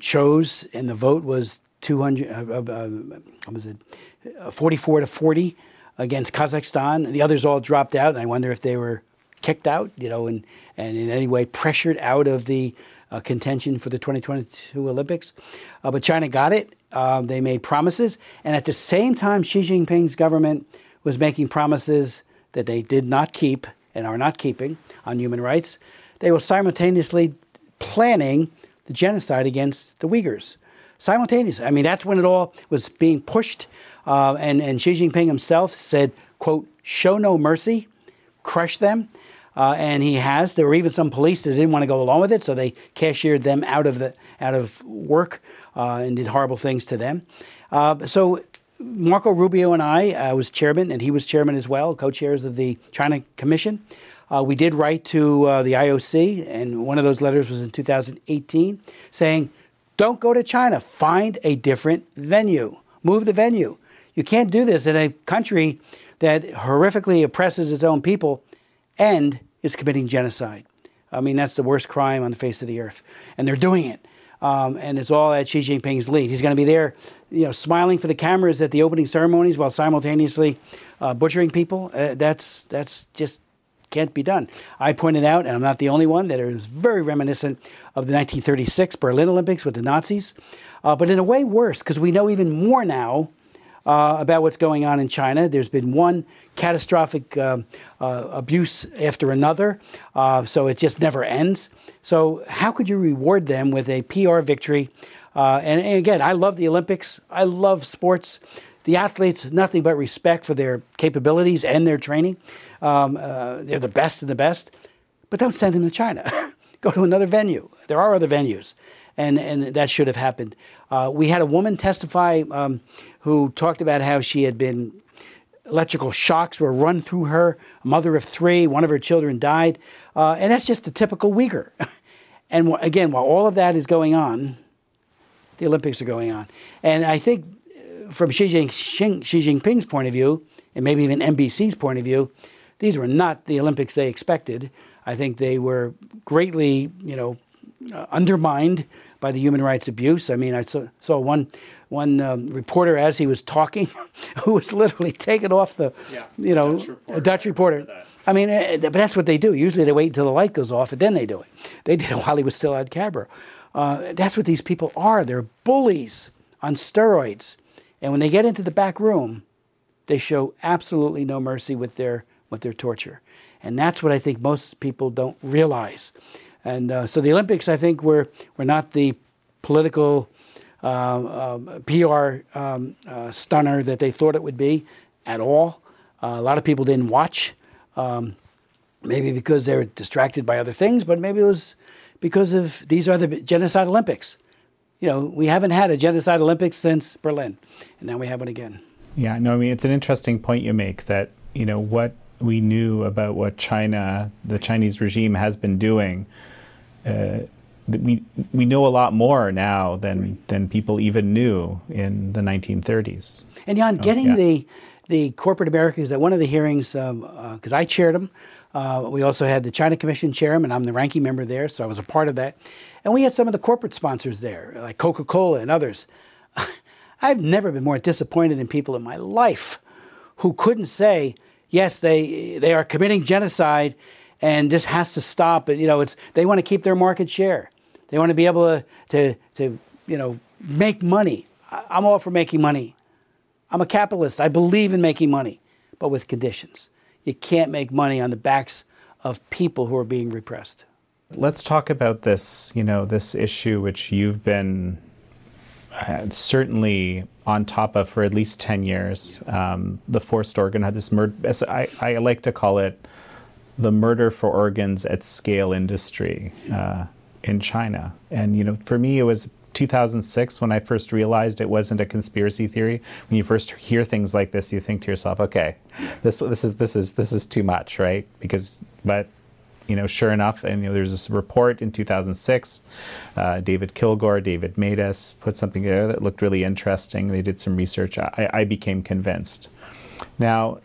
chose and the vote was 200, uh, uh, uh, was it, uh, 44 to 40 against Kazakhstan. The others all dropped out, and I wonder if they were kicked out, you know, and, and in any way pressured out of the uh, contention for the 2022 Olympics. Uh, but China got it. Um, they made promises. And at the same time, Xi Jinping's government was making promises that they did not keep and are not keeping on human rights. They were simultaneously planning the genocide against the Uyghurs. Simultaneously. I mean, that's when it all was being pushed. Uh, and, and Xi Jinping himself said, quote, show no mercy, crush them. Uh, and he has. There were even some police that didn't want to go along with it, so they cashiered them out of the out of work uh, and did horrible things to them. Uh, so Marco Rubio and I uh, was chairman, and he was chairman as well, co-chairs of the China Commission. Uh, we did write to uh, the IOC, and one of those letters was in 2018, saying, "Don't go to China. Find a different venue. Move the venue. You can't do this in a country that horrifically oppresses its own people and is committing genocide. I mean, that's the worst crime on the face of the earth, and they're doing it. Um, and it's all at Xi Jinping's lead. He's going to be there, you know, smiling for the cameras at the opening ceremonies while simultaneously uh, butchering people. Uh, that's that's just can't be done. I pointed out, and I'm not the only one, that it was very reminiscent of the 1936 Berlin Olympics with the Nazis, uh, but in a way worse because we know even more now uh, about what's going on in China. There's been one catastrophic uh, uh, abuse after another, uh, so it just never ends. So, how could you reward them with a PR victory? Uh, and, and again, I love the Olympics, I love sports the athletes nothing but respect for their capabilities and their training. Um, uh, they're the best of the best, but don't send them to China. Go to another venue. There are other venues, and and that should have happened. Uh, we had a woman testify um, who talked about how she had been electrical shocks were run through her. A mother of three, one of her children died, uh, and that's just a typical Uyghur. and again, while all of that is going on, the Olympics are going on, and I think from Xi, Jinping, Xi Jinping's point of view, and maybe even NBC's point of view, these were not the Olympics they expected. I think they were greatly, you know, uh, undermined by the human rights abuse. I mean, I saw, saw one one um, reporter as he was talking, who was literally taken off the, yeah, you know, Dutch reporter. Dutch reporter. I mean, uh, but that's what they do. Usually they wait until the light goes off and then they do it. They did it while he was still on camera. Uh, that's what these people are. They're bullies on steroids. And when they get into the back room, they show absolutely no mercy with their, with their torture. And that's what I think most people don't realize. And uh, so the Olympics, I think, were, were not the political um, um, PR um, uh, stunner that they thought it would be at all. Uh, a lot of people didn't watch, um, maybe because they were distracted by other things, but maybe it was because of these are the genocide Olympics. You know, we haven't had a genocide Olympics since Berlin, and now we have one again. Yeah, no, I mean it's an interesting point you make that you know what we knew about what China, the Chinese regime, has been doing uh, we we know a lot more now than right. than people even knew in the 1930s. And Jan, getting yeah. the the corporate Americans at one of the hearings, because um, uh, I chaired them. Uh, we also had the China Commission chairman. I'm the ranking member there, so I was a part of that. And we had some of the corporate sponsors there, like Coca Cola and others. I've never been more disappointed in people in my life who couldn't say, yes, they, they are committing genocide and this has to stop. But you know, it's they want to keep their market share. They want to be able to to, to you know make money. I'm all for making money. I'm a capitalist. I believe in making money, but with conditions. You can't make money on the backs of people who are being repressed. Let's talk about this. You know, this issue which you've been uh, certainly on top of for at least 10 years. Um, the forced organ had this murder, I, I like to call it the murder for organs at scale industry uh, in China. And you know, for me, it was 2006 when I first realized it wasn't a conspiracy theory. When you first hear things like this, you think to yourself, "Okay, this this is this is this is too much, right?" Because, but you know, sure enough, and you know, there's this report in 2006. Uh, David Kilgour, David Matas put something there that looked really interesting. They did some research. I, I became convinced. Now,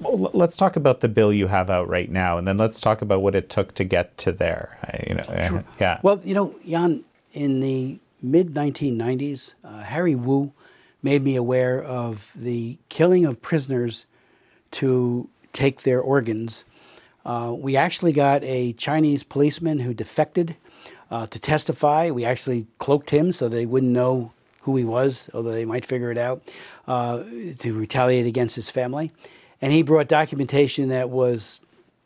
let's talk about the bill you have out right now, and then let's talk about what it took to get to there. You know, sure. yeah. Well, you know, Jan, in the mid 1990s, uh, Harry Wu, made me aware of the killing of prisoners to take their organs. Uh, we actually got a Chinese policeman who defected uh, to testify. We actually cloaked him so they wouldn't know who he was, although they might figure it out, uh, to retaliate against his family. And he brought documentation that was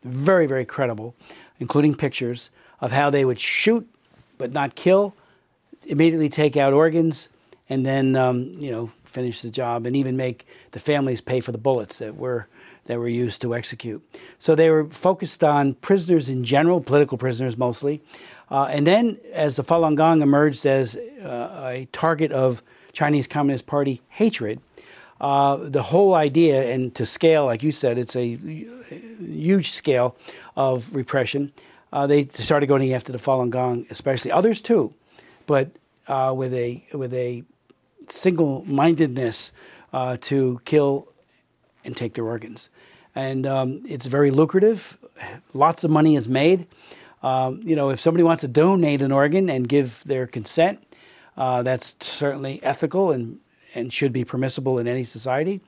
very, very credible, including pictures of how they would shoot but not kill, immediately take out organs, and then um, you know finish the job, and even make the families pay for the bullets that were that were used to execute. So they were focused on prisoners in general, political prisoners mostly, uh, and then as the Falun Gong emerged as uh, a target of Chinese Communist Party hatred. Uh, the whole idea, and to scale, like you said, it's a huge scale of repression. Uh, they started going after the Falun Gong, especially others too, but uh, with a with a single-mindedness uh, to kill and take their organs, and um, it's very lucrative. Lots of money is made. Um, you know, if somebody wants to donate an organ and give their consent, uh, that's certainly ethical and and should be permissible in any society.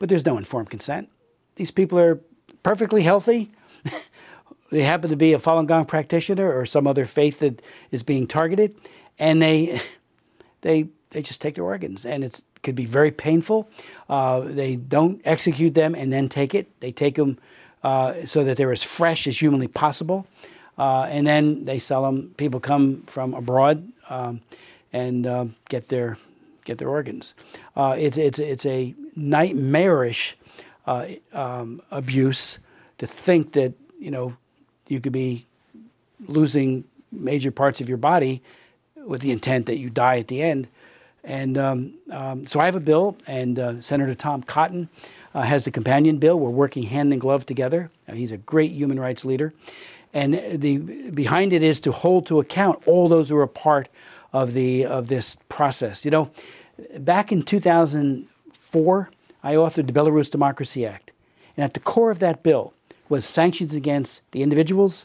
But there's no informed consent. These people are perfectly healthy. they happen to be a Falun Gong practitioner or some other faith that is being targeted, and they they they just take their organs, and it could be very painful. Uh, they don't execute them and then take it. They take them uh, so that they're as fresh as humanly possible, uh, and then they sell them. People come from abroad um, and uh, get their get their organs. Uh, it's it's it's a nightmarish uh, um, abuse to think that you know you could be losing major parts of your body with the intent that you die at the end. And um, um, so I have a bill, and uh, Senator Tom Cotton uh, has the companion bill. We're working hand in glove together. Uh, he's a great human rights leader, and the behind it is to hold to account all those who are a part of the of this process. You know, back in 2004, I authored the Belarus Democracy Act, and at the core of that bill was sanctions against the individuals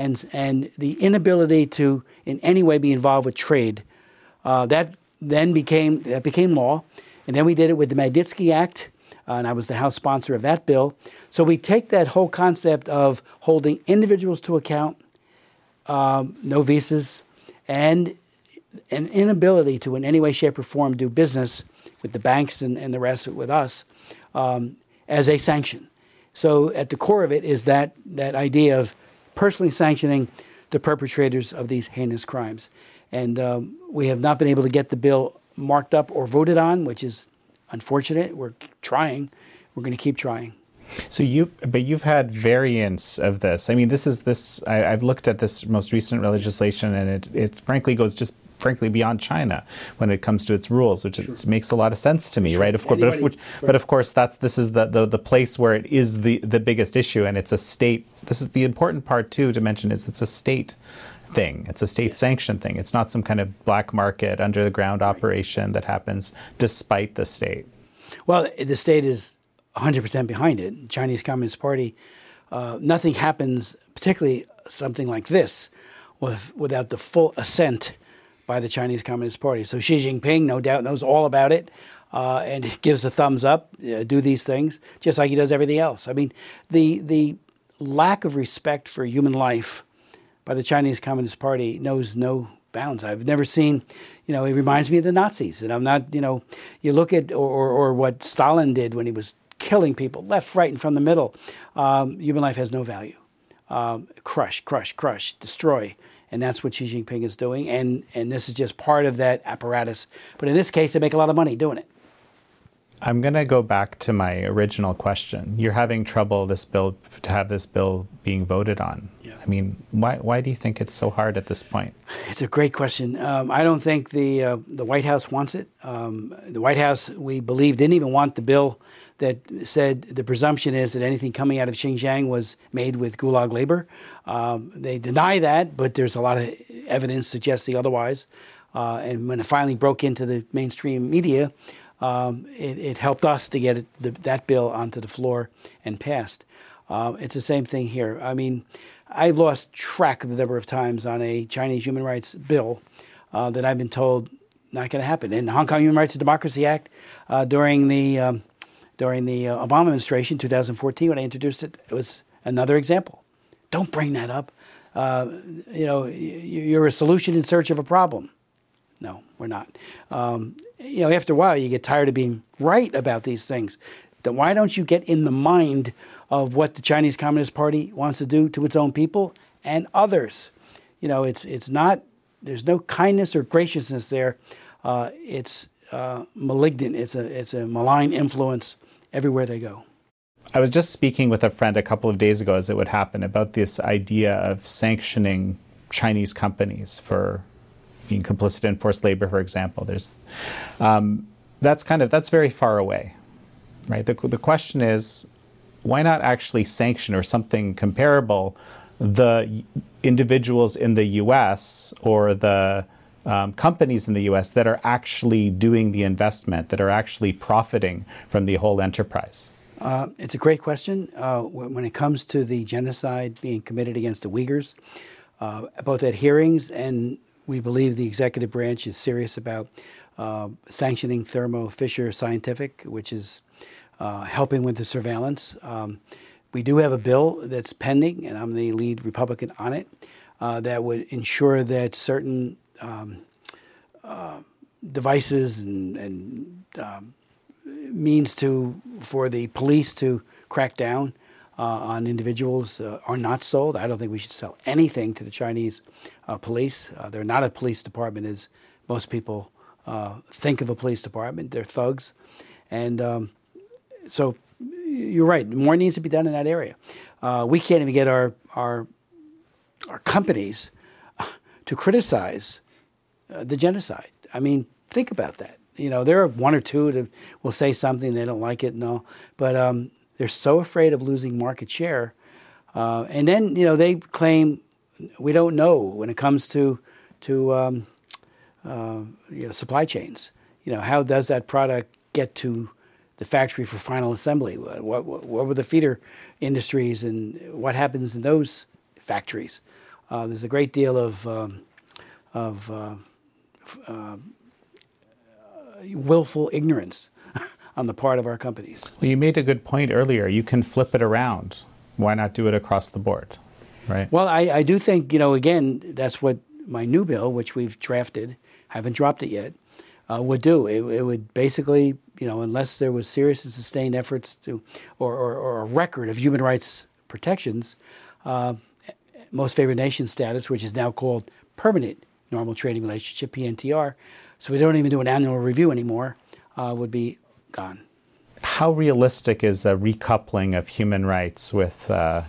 and, and the inability to in any way be involved with trade. Uh, that then became, that became law. And then we did it with the Magnitsky Act, uh, and I was the House sponsor of that bill. So we take that whole concept of holding individuals to account, um, no visas, and an inability to, in any way, shape, or form, do business with the banks and, and the rest with us um, as a sanction. So at the core of it is that that idea of personally sanctioning the perpetrators of these heinous crimes, and um, we have not been able to get the bill marked up or voted on, which is unfortunate. We're trying. We're going to keep trying. So you, but you've had variants of this. I mean, this is this. I, have looked at this most recent legislation, and it, it frankly goes just frankly beyond China when it comes to its rules, which sure. makes a lot of sense to me, sure. right? Of course, but of, which, right. but of, course, that's this is the, the the place where it is the the biggest issue, and it's a state. This is the important part too to mention is it's a state thing. It's a state sanctioned thing. It's not some kind of black market under the ground operation that happens despite the state. Well, the state is 100% behind it. Chinese Communist Party. Uh, nothing happens, particularly something like this, with, without the full assent by the Chinese Communist Party. So Xi Jinping, no doubt, knows all about it. Uh, and gives a thumbs up, uh, do these things, just like he does everything else. I mean, the the lack of respect for human life by the Chinese Communist Party knows no bounds. I've never seen, you know, it reminds me of the Nazis. And I'm not, you know, you look at, or, or, or what Stalin did when he was killing people, left, right, and from the middle. Um, human life has no value. Um, crush, crush, crush, destroy and that's what Xi Jinping is doing. And and this is just part of that apparatus. But in this case, they make a lot of money doing it. I'm going to go back to my original question. You're having trouble this bill to have this bill being voted on. Yeah. I mean, why why do you think it's so hard at this point? It's a great question. Um, I don't think the uh, the White House wants it. Um, the White House, we believe, didn't even want the bill that said the presumption is that anything coming out of Xinjiang was made with Gulag labor. Um, they deny that, but there's a lot of evidence suggesting otherwise. Uh, and when it finally broke into the mainstream media, um, it, it, helped us to get the, that bill onto the floor and passed. Uh, it's the same thing here. I mean, I've lost track of the number of times on a Chinese human rights bill uh, that I've been told not going to happen. In the Hong Kong Human Rights and Democracy Act, uh, during the um, during the uh, Obama administration, 2014, when I introduced it, it was another example. Don't bring that up. Uh, you know, you're a solution in search of a problem. No, we're not. Um, you know, after a while, you get tired of being right about these things. Then why don't you get in the mind of what the Chinese Communist Party wants to do to its own people and others? You know, it's it's not. There's no kindness or graciousness there. Uh, it's uh, malignant. It's a it's a malign influence everywhere they go. I was just speaking with a friend a couple of days ago, as it would happen, about this idea of sanctioning Chinese companies for being complicit in forced labor, for example. There's um, that's kind of that's very far away, right? The, the question is, why not actually sanction or something comparable the individuals in the U.S. or the um, companies in the U.S. that are actually doing the investment, that are actually profiting from the whole enterprise? Uh, it's a great question. Uh, when it comes to the genocide being committed against the Uyghurs, uh, both at hearings and we believe the executive branch is serious about uh, sanctioning Thermo Fisher Scientific, which is uh, helping with the surveillance. Um, we do have a bill that's pending, and I'm the lead Republican on it, uh, that would ensure that certain um, devices and, and um, means to for the police to crack down uh, on individuals uh, are not sold. I don't think we should sell anything to the Chinese uh, police. Uh, they're not a police department as most people uh, think of a police department. They're thugs, and um, so you're right. More needs to be done in that area. Uh, we can't even get our our our companies to criticize the genocide. I mean, think about that you know, there are one or two that will say something they don't like it and all, but um, they're so afraid of losing market share. Uh, and then you know they claim we don't know when it comes to to um, uh, you know, supply chains. You know, how does that product get to the factory for final assembly? What, what, what were the feeder industries and what happens in those factories? Uh, there's a great deal of um, of uh, uh, willful ignorance on the part of our companies. Well, you made a good point earlier. You can flip it around. Why not do it across the board? Right. Well, I, I do think, you know, again, that's what my new bill, which we've drafted, haven't dropped it yet, uh, would do. It, it, would basically, you know, unless there was serious and sustained efforts to, or, or, or a record of human rights protections, uh, most favored nation status, which is now called permanent normal trading relationship, PNTR, so we don't even do an annual review anymore, uh, would be gone. How realistic is a recoupling of human rights with, uh,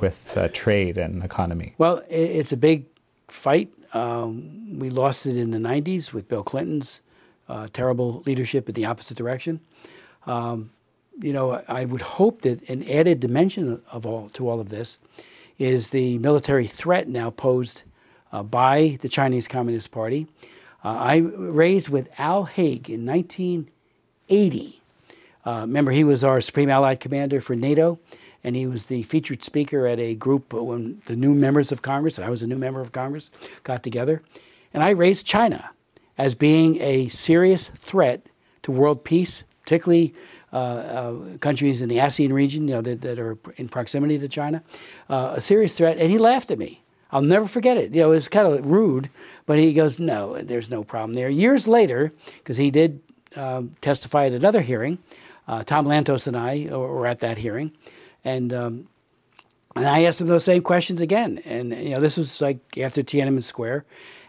with uh, trade and economy? Well, it's a big fight. Um, we lost it in the 90s with Bill Clinton's uh, terrible leadership in the opposite direction. Um, you know, I would hope that an added dimension of all to all of this is the military threat now posed uh, by the Chinese Communist Party uh, I raised with Al Haig in 1980. Uh, remember, he was our Supreme Allied Commander for NATO, and he was the featured speaker at a group when the new members of Congress, I was a new member of Congress, got together. And I raised China as being a serious threat to world peace, particularly uh, uh, countries in the ASEAN region you know, that, that are in proximity to China, uh, a serious threat. And he laughed at me. I'll never forget it. You know, it was kind of rude, but he goes, "No, there's no problem there." Years later, because he did um, testify at another hearing, uh, Tom Lantos and I were at that hearing, and um, and I asked him those same questions again. And you know, this was like after Tiananmen Square,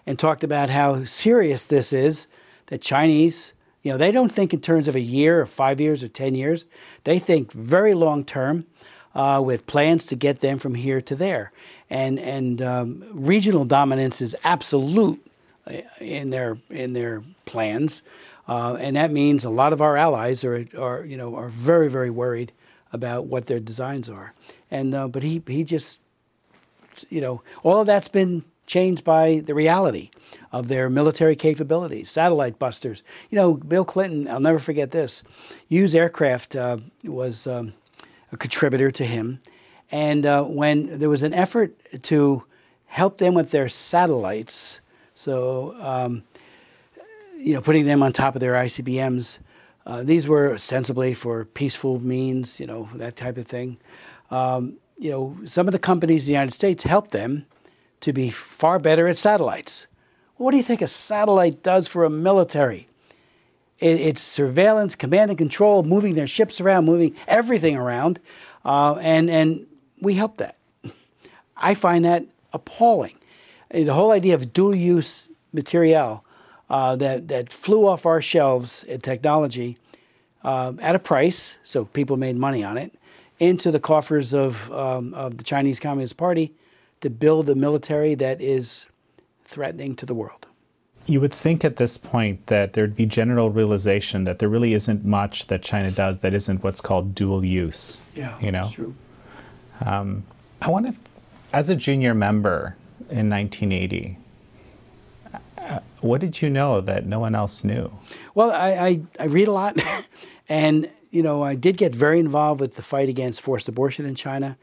and talked about how serious this is. That Chinese, you know, they don't think in terms of a year or five years or ten years. They think very long term uh, with plans to get them from here to there. And, and um, regional dominance is absolute uh, in their, in their plans. Uh, and that means a lot of our allies are, are, you know, are very, very worried about what their designs are. And, uh, but he, he just, you know, all of that's been changed by the reality of their military capabilities, satellite busters. You know, Bill Clinton, I'll never forget this, Hughes Aircraft uh, was um, a contributor to him. And uh, when there was an effort to help them with their satellites, so um, you know, putting them on top of their ICBMs. Uh, these were ostensibly for peaceful means, you know, that type of thing. Um, you know, some of the companies in the United States helped them to be far better at satellites. What do you think a satellite does for a military? It, it's surveillance, command and control, moving their ships around, moving everything around, uh, and and we help that. I find that appalling. The whole idea of dual use material uh, that, that flew off our shelves in technology uh, at a price, so people made money on it, into the coffers of, um, of the Chinese Communist Party to build a military that is threatening to the world. You would think at this point that there'd be general realization that there really isn't much that China does that isn't what's called dual use. Yeah, you know. That's true. Um, I want to, as a junior member in 1980, uh, what did you know that no one else knew? Well, I, I, I read a lot, and you know I did get very involved with the fight against forced abortion in China,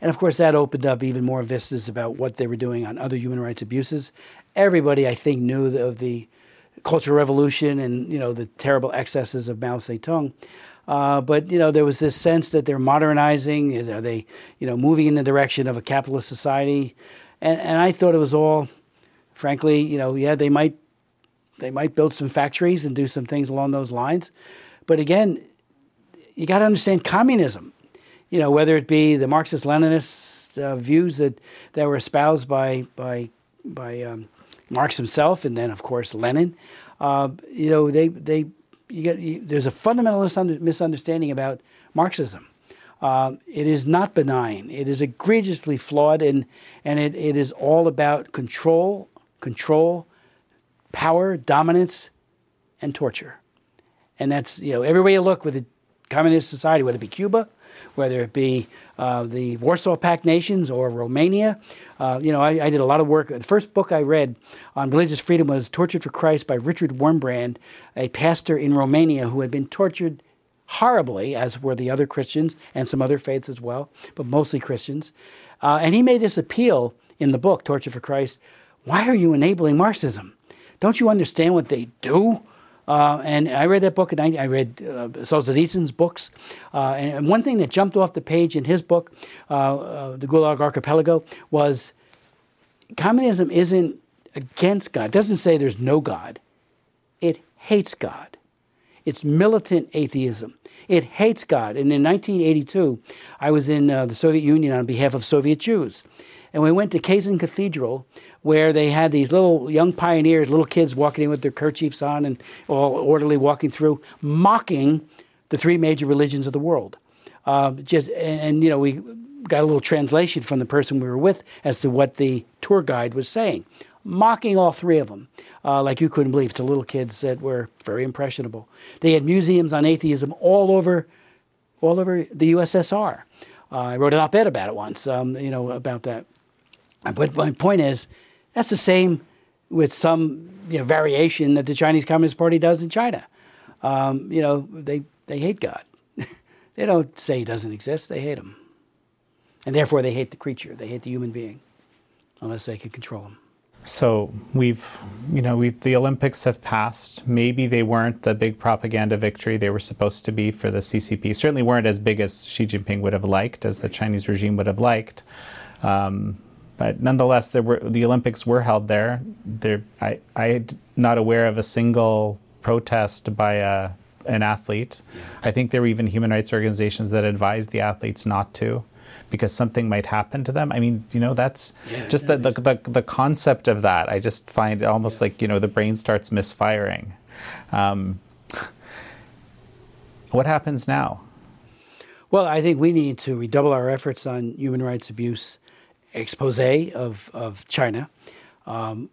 and of course that opened up even more vistas about what they were doing on other human rights abuses. Everybody, I think, knew of the Cultural Revolution and you know the terrible excesses of Mao Zedong. Uh, but you know there was this sense that they're modernizing. Are they you know moving in the direction of a capitalist society? And, and I thought it was all frankly, you know, yeah, they might they might build some factories and do some things along those lines. But again, you got to understand communism. You know, whether it be the Marxist Leninist uh, views that, that were espoused by by by um, Marx himself, and then of course Lenin. Uh, you know, they they you get you, there's a fundamental misunderstanding about Marxism. Uh, it is not benign. It is egregiously flawed, and and it, it is all about control control, power, dominance, and torture. And that's, you know, every way you look with a communist society, whether it be Cuba, whether it be uh, the Warsaw Pact nations or Romania. Uh, you know, I, I, did a lot of work. The first book I read on religious freedom was Tortured for Christ by Richard Wurmbrand, a pastor in Romania who had been tortured horribly, as were the other Christians and some other faiths as well, but mostly Christians. Uh, and he made this appeal in the book, Torture for Christ, why are you enabling Marxism? Don't you understand what they do? Uh, and I read that book, and I, I read uh, Solzhenitsyn's books. Uh, and one thing that jumped off the page in his book, uh, uh, The Gulag Archipelago, was communism isn't against God. It doesn't say there's no God, it hates God. It's militant atheism. It hates God. And in 1982, I was in uh, the Soviet Union on behalf of Soviet Jews. And we went to Kazan Cathedral, where they had these little young pioneers, little kids walking in with their kerchiefs on and all orderly walking through, mocking the three major religions of the world. Uh, just and, and, you know we got a little translation from the person we were with as to what the tour guide was saying, mocking all three of them, uh, like you couldn't believe to little kids that were very impressionable. They had museums on atheism all over, all over the USSR. Uh, I wrote an op-ed about it once, um, you know, about that. But my point is, that's the same with some you know, variation that the Chinese Communist Party does in China. Um, you know, they, they hate God. they don't say he doesn't exist, they hate him. And therefore, they hate the creature, they hate the human being, unless they can control him. So we've, you know, we've, the Olympics have passed. Maybe they weren't the big propaganda victory they were supposed to be for the CCP. Certainly weren't as big as Xi Jinping would have liked, as the Chinese regime would have liked. Um, but nonetheless, there were the Olympics were held there. There, I, I'm not aware of a single protest by a, an athlete. I think there were even human rights organizations that advised the athletes not to, because something might happen to them. I mean, you know, that's yeah, just the, the, the the concept of that. I just find almost yeah. like you know the brain starts misfiring. Um, what happens now? Well, I think we need to redouble our efforts on human rights abuse expose of, of China, um,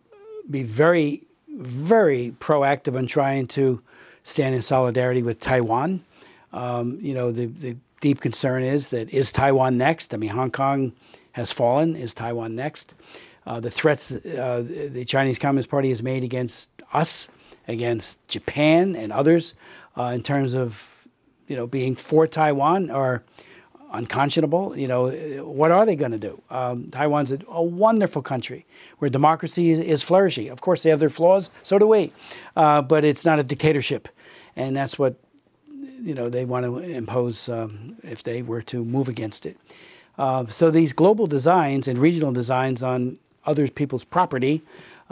be very, very proactive on trying to stand in solidarity with Taiwan. Um, you know, the, the deep concern is that is Taiwan next? I mean, Hong Kong has fallen. Is Taiwan next? Uh, the threats uh, the Chinese Communist Party has made against us, against Japan and others, uh, in terms of you know being for Taiwan, are unconscionable. You know, what are they going to do? Um, Taiwan's a, a, wonderful country where democracy is, is, flourishing. Of course, they have their flaws, so do we, uh, but it's not a dictatorship, and that's what you know they want to impose um, if they were to move against it. Uh, so these global designs and regional designs on other people's property.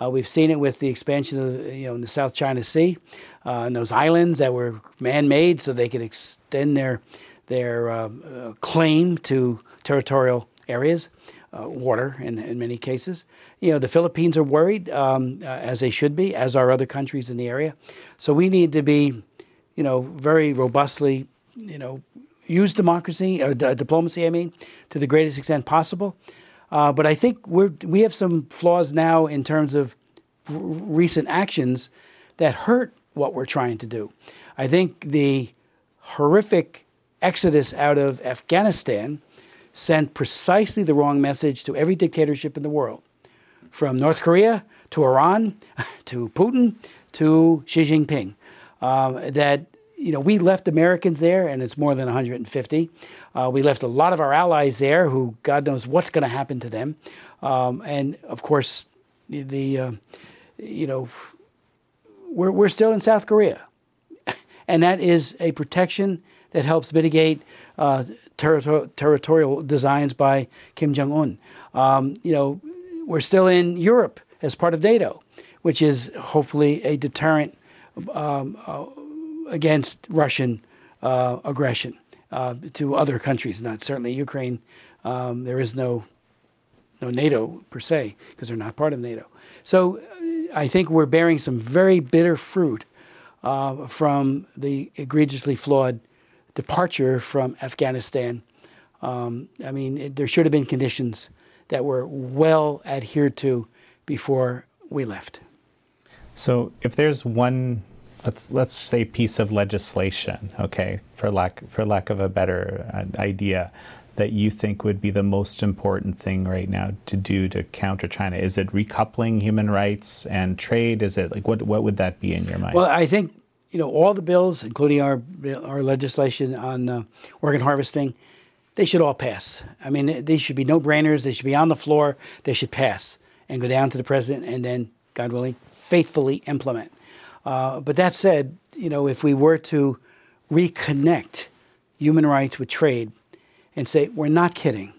Uh, we've seen it with the expansion of you know in the South China Sea, uh, and those islands that were man-made so they could extend their their uh, claim to territorial areas, uh, water in, in many cases. You know, the Philippines are worried, um, uh, as they should be, as are other countries in the area. So we need to be, you know, very robustly, you know, use democracy, or d- diplomacy, I mean, to the greatest extent possible. Uh, but I think we we have some flaws now in terms of r- recent actions that hurt what we're trying to do. I think the horrific exodus out of Afghanistan sent precisely the wrong message to every dictatorship in the world, from North Korea to Iran to Putin to Xi Jinping. Um, that you know we left Americans there, and it's more than 150. Uh, we left a lot of our allies there, who God knows what's going to happen to them, um, and of course, the, uh, you know we're we're still in South Korea, and that is a protection that helps mitigate uh, territorial designs by Kim Jong Un. Um, you know, we're still in Europe as part of NATO, which is hopefully a deterrent um, uh, against Russian uh, aggression uh, to other countries. Not certainly Ukraine. Um, there is no no NATO per se because they're not part of NATO. So uh, I think we're bearing some very bitter fruit uh, from the egregiously flawed departure from Afghanistan. Um, I mean, it, there should have been conditions that were well adhered to before we left. So, if there's one, let's let's say, piece of legislation, okay, for lack for lack of a better uh, idea, that you think would be the most important thing right now to do to counter China? Is it recoupling human rights and trade? Is it like what what would that be in your mind? Well, I think you know, all the bills, including our our legislation on uh, organ harvesting, they should all pass. I mean, they should be no brainers. They should be on the floor. They should pass and go down to the president, and then, God willing, faithfully implement. Uh, but that said, you know, if we were to reconnect human rights with trade and say, we're not kidding,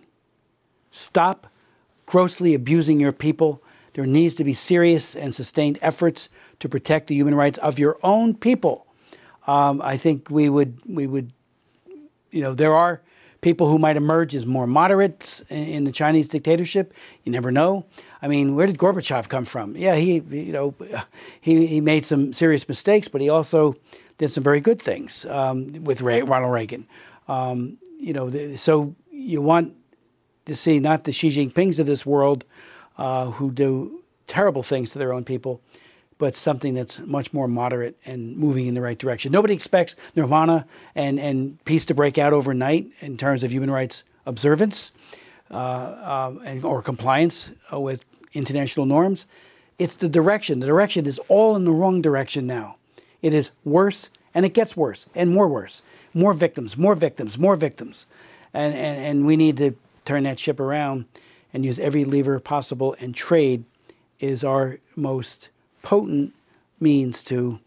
stop grossly abusing your people. There needs to be serious and sustained efforts to protect the human rights of your own people. Um, I think we would we would you know there are people who might emerge as more moderates in, the Chinese dictatorship. You never know. I mean, where did Gorbachev come from? Yeah, he you know he he made some serious mistakes, but he also did some very good things um, with Ray, Ronald Reagan. Um, you know, the, so you want to see not the Xi Jinpings of this world uh, who do terrible things to their own people, but something that's much more moderate and moving in the right direction. Nobody expects nirvana and, and peace to break out overnight in terms of human rights observance uh, uh, and, or compliance with international norms. It's the direction. The direction is all in the wrong direction now. It is worse and it gets worse and more worse. More victims, more victims, more victims. And, and, and we need to turn that ship around and use every lever possible, and trade is our most potent means to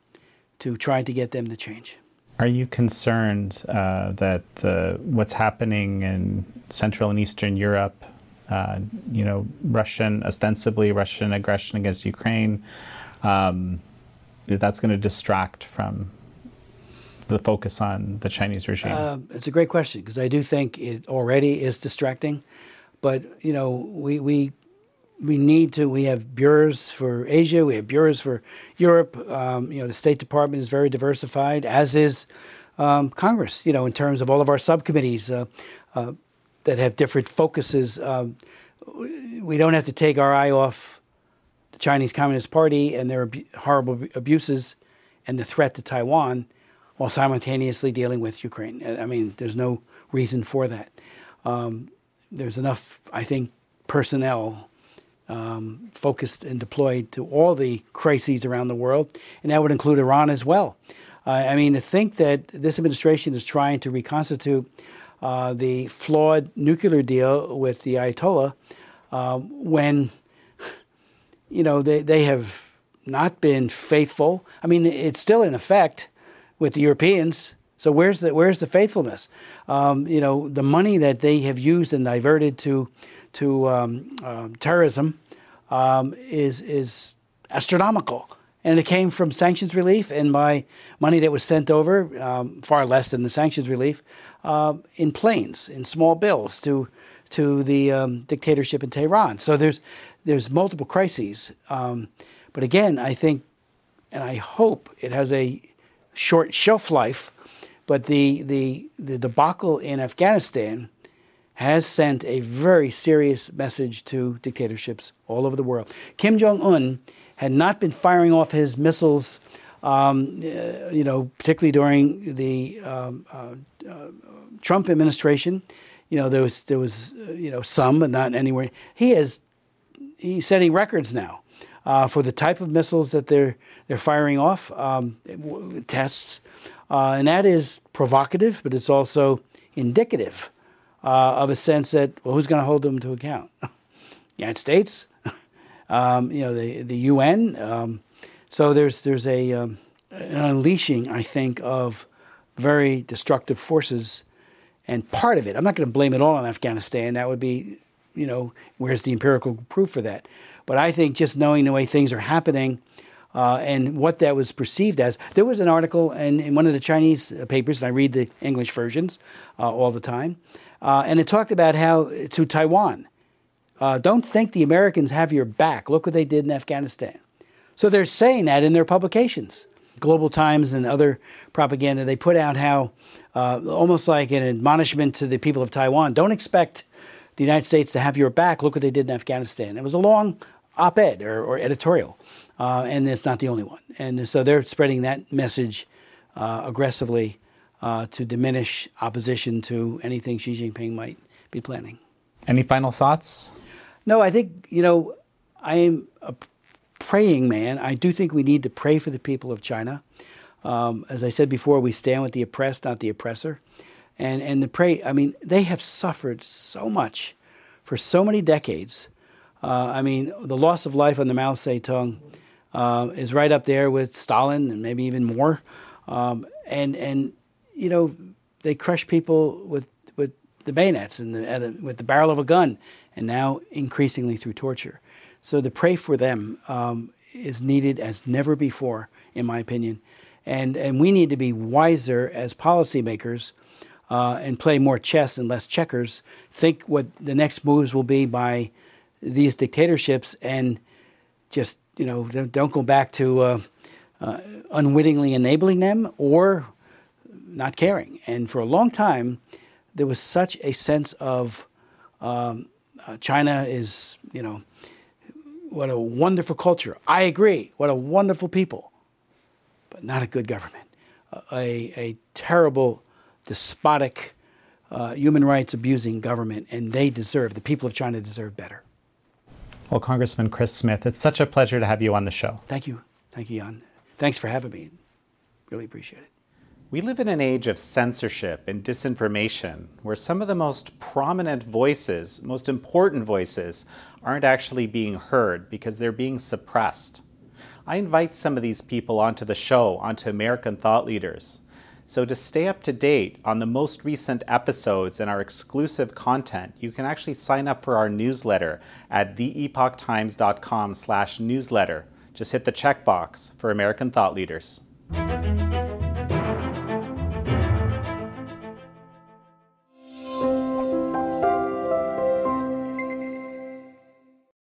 to try to get them to change. Are you concerned uh, that the, what's happening in Central and Eastern Europe, uh, you know, Russian, ostensibly Russian aggression against Ukraine, um, that that's going to distract from the focus on the Chinese regime? Uh, it's a great question because I do think it already is distracting. But you know, we we we need to. We have bureaus for Asia. We have bureaus for Europe. Um, you know, the State Department is very diversified, as is um, Congress. You know, in terms of all of our subcommittees uh, uh, that have different focuses. Um, we don't have to take our eye off the Chinese Communist Party and their ab- horrible abuses and the threat to Taiwan, while simultaneously dealing with Ukraine. I mean, there's no reason for that. Um, there's enough, I think, personnel um, focused and deployed to all the crises around the world, and that would include Iran as well. Uh, I mean, to think that this administration is trying to reconstitute uh, the flawed nuclear deal with the Ayatollah um, when, you know, they, they have not been faithful. I mean, it's still in effect with the Europeans. So where's the where's the faithfulness? Um, you know, the money that they have used and diverted to to um, uh, terrorism um, is is astronomical, and it came from sanctions relief and by money that was sent over, um, far less than the sanctions relief, uh, in planes, in small bills to to the dictatorship in Tehran. So there's there's multiple crises, but again, I think, and I hope it has a short shelf life. But the the the debacle in Afghanistan has sent a very serious message to dictatorships all over the world. Kim Jong Un had not been firing off his missiles, um, uh, you know, particularly during the um, uh, uh, Trump administration. You know, there was there was uh, you know some, but not anywhere. He is he's setting records now uh, for the type of missiles that they're they're firing off um, tests, uh, and that is provocative, but it's also indicative of a sense that well, who's going to hold them to account? United States, um, you know, the the UN. Um, so there's there's a um, an unleashing, I think, of very destructive forces, and part of it. I'm not going to blame it all on Afghanistan. That would be, you know, where's the empirical proof for that? But I think just knowing the way things are happening. Uh, and what that was perceived as. There was an article in, in one of the Chinese papers, and I read the English versions uh, all the time, uh, and it talked about how to Taiwan, uh, don't think the Americans have your back. Look what they did in Afghanistan. So they're saying that in their publications. Global Times and other propaganda, they put out how, uh, almost like an admonishment to the people of Taiwan, don't expect the United States to have your back. Look what they did in Afghanistan. It was a long op ed or, or, editorial, uh, and it's not the only one. And so they're spreading that message uh, aggressively uh, to diminish opposition to anything Xi Jinping might be planning. Any final thoughts? No, I think, you know, I am a praying man. I do think we need to pray for the people of China. Um, as I said before, we stand with the oppressed, not the oppressor. And, and to pray, I mean, they have suffered so much for so many decades. Uh, I mean, the loss of life on the Mao Zedong uh, is right up there with Stalin and maybe even more. Um, and, and, you know, they crush people with, with the bayonets and the, a, with the barrel of a gun and now increasingly through torture. So to pray for them um, is needed as never before, in my opinion. And, and we need to be wiser as policymakers uh, and play more chess and less checkers. Think what the next moves will be by these dictatorships and just, you know, don't go back to uh, uh, unwittingly enabling them or not caring. And for a long time, there was such a sense of um, uh, China is, you know, what a wonderful culture. I agree. What a wonderful people, but not a good government. A, a terrible, despotic, uh, human rights abusing government, and they deserve, the people of China deserve better. Well, Congressman Chris Smith, it's such a pleasure to have you on the show. Thank you. Thank you, Jan. Thanks for having me. Really appreciate it. We live in an age of censorship and disinformation where some of the most prominent voices, most important voices, aren't actually being heard because they're being suppressed. I invite some of these people onto the show, onto American Thought Leaders. So to stay up to date on the most recent episodes and our exclusive content, you can actually sign up for our newsletter at theepochtimes.com slash newsletter. Just hit the checkbox for American Thought Leaders.